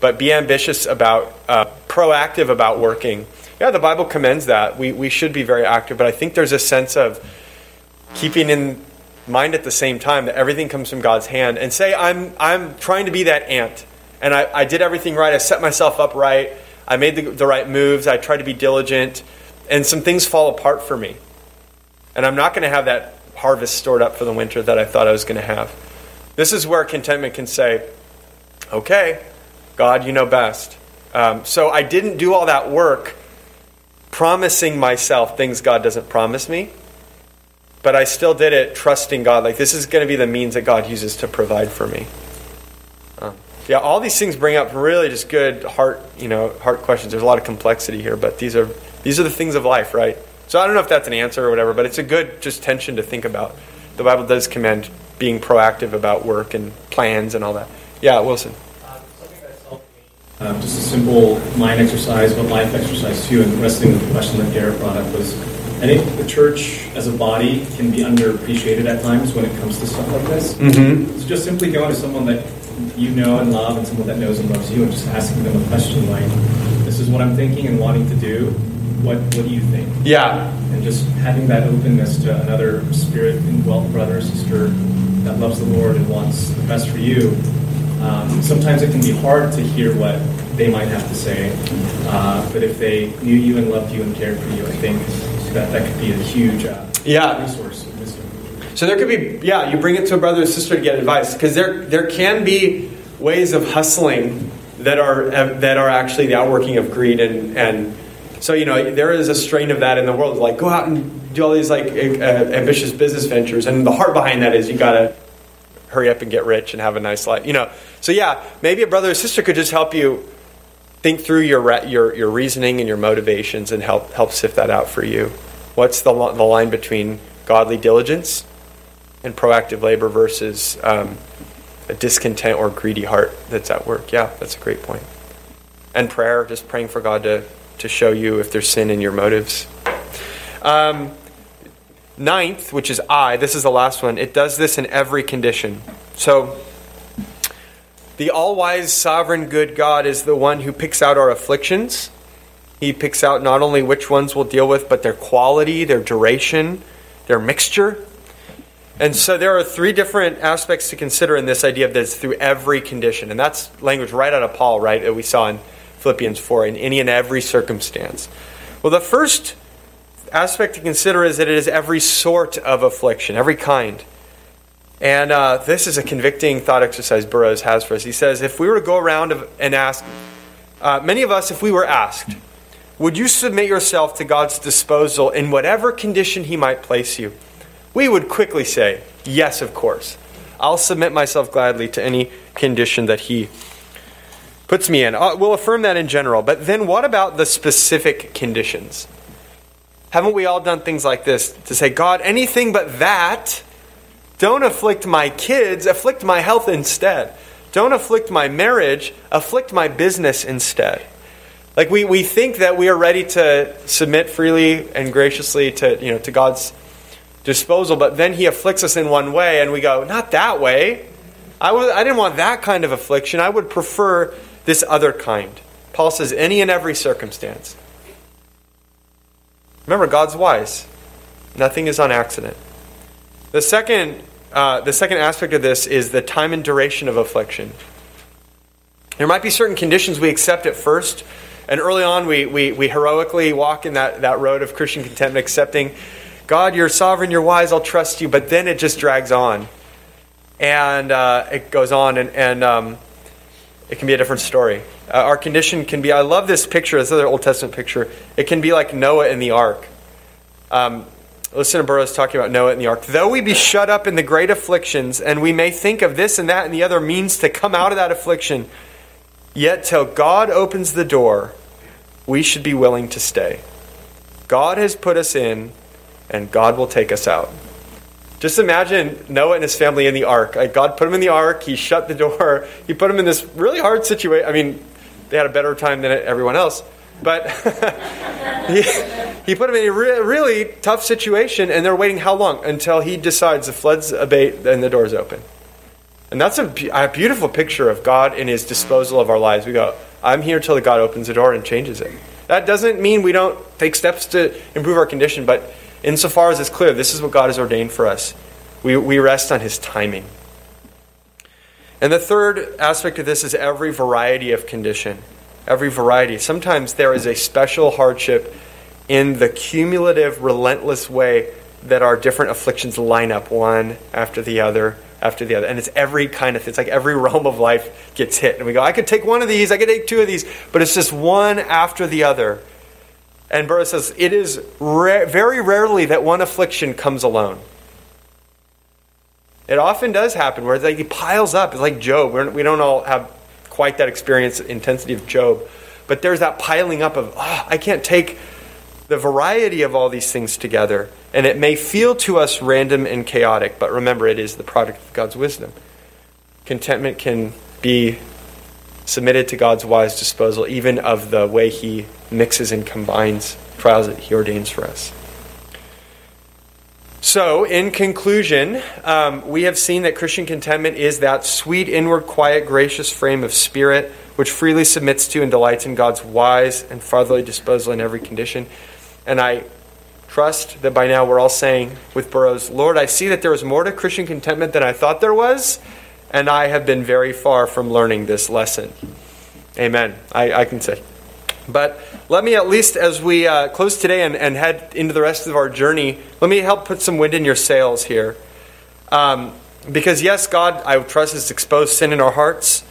but be ambitious about, uh, proactive about working. Yeah, the Bible commends that. We, we should be very active, but I think there's a sense of keeping in mind at the same time that everything comes from God's hand and say, I'm, I'm trying to be that ant and I, I did everything right. I set myself up right. I made the, the right moves. I tried to be diligent and some things fall apart for me. And I'm not going to have that harvest stored up for the winter that I thought I was going to have. This is where contentment can say, okay, God, you know best. Um, so I didn't do all that work promising myself things God doesn't promise me, but I still did it trusting God. Like, this is going to be the means that God uses to provide for me. Um, yeah, all these things bring up really just good heart, you know, heart questions. There's a lot of complexity here, but these are these are the things of life, right? So I don't know if that's an answer or whatever, but it's a good just tension to think about. The Bible does commend being proactive about work and plans and all that. Yeah, Wilson. Um, just a simple mind exercise, but life exercise too, and wrestling with the question that Garrett brought up was, I think the church as a body can be underappreciated at times when it comes to stuff like this. Mm-hmm. So just simply going to someone that you know and love, and someone that knows and loves you, and just asking them a question like, "This is what I'm thinking and wanting to do. What What do you think?" Yeah. and just having that openness to another spirit indwelt brother or sister that loves the Lord and wants the best for you. Um, sometimes it can be hard to hear what they might have to say, uh, but if they knew you and loved you and cared for you, I think that that could be a huge uh, Yeah. resource. So there could be, yeah, you bring it to a brother or sister to get advice because there there can be ways of hustling that are that are actually the outworking of greed and and so you know there is a strain of that in the world like go out and do all these like uh, ambitious business ventures and the heart behind that is you got to hurry up and get rich and have a nice life you know so yeah maybe a brother or sister could just help you think through your your your reasoning and your motivations and help help sift that out for you what's the, the line between godly diligence and proactive labor versus um, a discontent or greedy heart that's at work. Yeah, that's a great point. And prayer, just praying for God to, to show you if there's sin in your motives. Um, ninth, which is I, this is the last one, it does this in every condition. So, the all wise, sovereign, good God is the one who picks out our afflictions. He picks out not only which ones we'll deal with, but their quality, their duration, their mixture. And so there are three different aspects to consider in this idea of this through every condition. And that's language right out of Paul, right, that we saw in Philippians 4, in any and every circumstance. Well, the first aspect to consider is that it is every sort of affliction, every kind. And uh, this is a convicting thought exercise Burroughs has for us. He says, if we were to go around and ask, uh, many of us, if we were asked, would you submit yourself to God's disposal in whatever condition He might place you? we would quickly say, Yes, of course. I'll submit myself gladly to any condition that He puts me in. Uh, we'll affirm that in general. But then what about the specific conditions? Haven't we all done things like this to say, God, anything but that? Don't afflict my kids, afflict my health instead. Don't afflict my marriage, afflict my business instead. Like we, we think that we are ready to submit freely and graciously to, you know, to God's disposal, but then he afflicts us in one way, and we go, not that way. I, was, I didn't want that kind of affliction. I would prefer this other kind. Paul says, any and every circumstance. Remember, God's wise. Nothing is on accident. The second, uh, the second aspect of this is the time and duration of affliction. There might be certain conditions we accept at first, and early on we, we, we heroically walk in that, that road of Christian contentment, accepting God, you're sovereign, you're wise, I'll trust you. But then it just drags on. And uh, it goes on, and, and um, it can be a different story. Uh, our condition can be, I love this picture, this other Old Testament picture. It can be like Noah in the ark. Um, listen to Burroughs talking about Noah in the ark. Though we be shut up in the great afflictions, and we may think of this and that and the other means to come out of that affliction, yet till God opens the door, we should be willing to stay. God has put us in and God will take us out. Just imagine Noah and his family in the ark. Like God put him in the ark, he shut the door, he put them in this really hard situation. I mean, they had a better time than everyone else, but he, he put them in a re- really tough situation, and they're waiting how long? Until he decides the floods abate and the doors open. And that's a, a beautiful picture of God in his disposal of our lives. We go, I'm here till God opens the door and changes it. That doesn't mean we don't take steps to improve our condition, but insofar as it's clear, this is what God has ordained for us. We, we rest on His timing. And the third aspect of this is every variety of condition. Every variety. Sometimes there is a special hardship in the cumulative, relentless way that our different afflictions line up one after the other after the other. And it's every kind of thing. It's like every realm of life gets hit. And we go, I could take one of these, I could take two of these, but it's just one after the other. And Burroughs says, it is ra- very rarely that one affliction comes alone. It often does happen where like it piles up. It's like Job. We're, we do not all have quite that experience, intensity of Job. But there's that piling up of, oh, I can't take the variety of all these things together. And it may feel to us random and chaotic, but remember, it is the product of God's wisdom. Contentment can be submitted to God's wise disposal, even of the way He mixes and combines trials that He ordains for us. So, in conclusion, um, we have seen that Christian contentment is that sweet, inward, quiet, gracious frame of spirit which freely submits to and delights in God's wise and fatherly disposal in every condition. And I trust that by now we're all saying with Burroughs, Lord, I see that there is more to Christian contentment than I thought there was, and I have been very far from learning this lesson. Amen. I, I can say. But let me, at least as we uh, close today and, and, head into the rest of our journey, let me help put some wind in your sails here. Um, because, yes, God, I trust, has exposed sin in our hearts.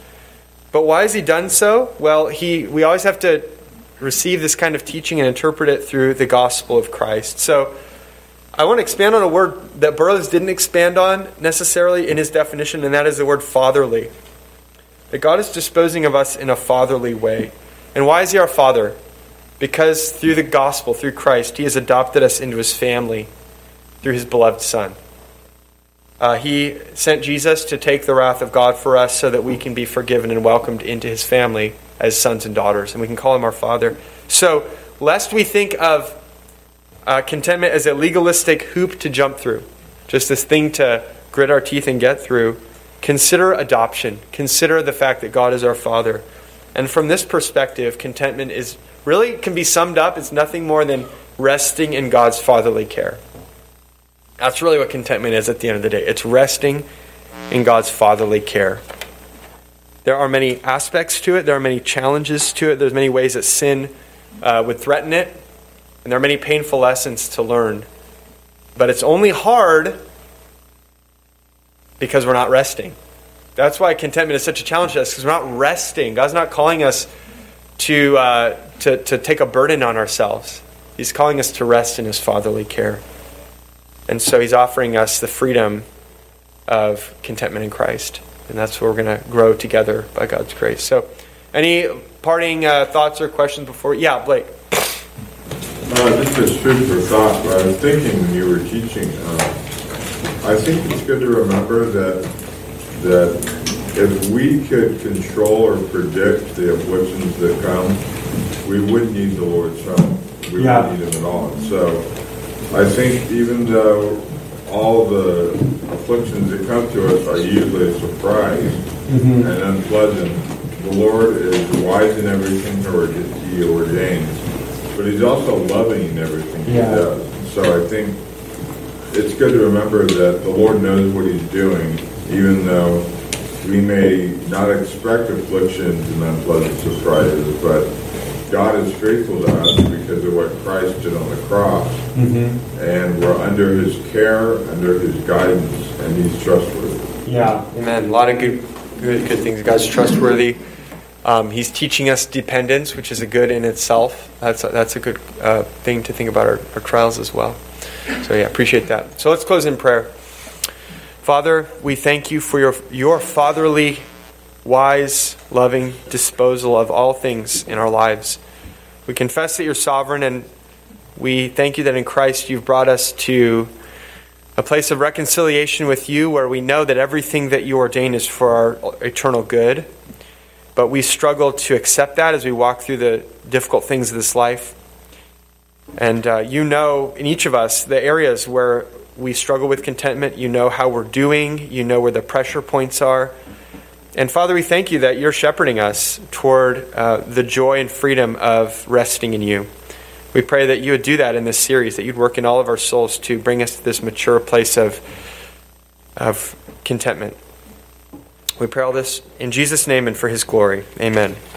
But why has he done so? Well, he we always have to receive this kind of teaching and interpret it through the gospel of Christ. So I want to expand on a word that Burroughs didn't expand on necessarily in his definition, and that is the word fatherly. That God is disposing of us in a fatherly way. And why is he our father? Because through the gospel, through Christ, he has adopted us into his family through his beloved Son. Uh, he sent Jesus to take the wrath of God for us so that we can be forgiven and welcomed into his family as sons and daughters, and we can call him our Father. So, lest we think of uh, contentment as a legalistic hoop to jump through, just this thing to grit our teeth and get through, consider adoption. Consider the fact that God is our Father. And from this perspective, contentment is really can be summed up it's nothing more than resting in God's fatherly care. That's really what contentment is at the end of the day. It's resting in God's fatherly care. There are many aspects to it, there are many challenges to it, there's many ways that sin uh, would threaten it, and there are many painful lessons to learn. But it's only hard because we're not resting. That's why contentment is such a challenge to us, because we're not resting. God's not calling us to, uh, to, to take a burden on ourselves. He's calling us to rest in His fatherly care. And so He's offering us the freedom of contentment in Christ. And that's where we're going to grow together by God's grace. So, any parting uh, thoughts or questions before? Yeah, Blake. Uh, just a food for thought. But I was thinking when you were teaching, uh, I think it's good to remember that that if we could control or predict the afflictions that come, we wouldn't need the Lord's help. We Yeah. wouldn't need Him at all. And so, I think even though all the afflictions that come to us are usually a surprise and unpleasant, the Lord is wise in everything He ordains, but He's also loving in everything He Yeah. does. So I think it's good to remember that the Lord knows what He's doing, even though we may not expect afflictions and unpleasant surprises, but God is faithful to us because of what Christ did on the cross. Mm-hmm. And we're under His care, under His guidance, and He's trustworthy. Yeah. Amen. A lot of good, good, good things. God's trustworthy. Um, he's teaching us dependence, which is a good in itself. That's a, that's a good uh, thing to think about our, our trials as well. So yeah, appreciate that. So let's close in prayer. Father, we thank you for your your fatherly, wise, loving disposal of all things in our lives. We confess that you're sovereign, and we thank you that in Christ you've brought us to a place of reconciliation with you where we know that everything that you ordain is for our eternal good. But we struggle to accept that as we walk through the difficult things of this life. And uh, you know, in each of us, the areas where we struggle with contentment. You know how we're doing, you know where the pressure points are. And Father, we thank you that you're shepherding us toward uh, the joy and freedom of resting in you. We pray that you would do that in this series, that you'd work in all of our souls to bring us to this mature place of, of contentment. We pray all this in Jesus' name and for his glory. Amen.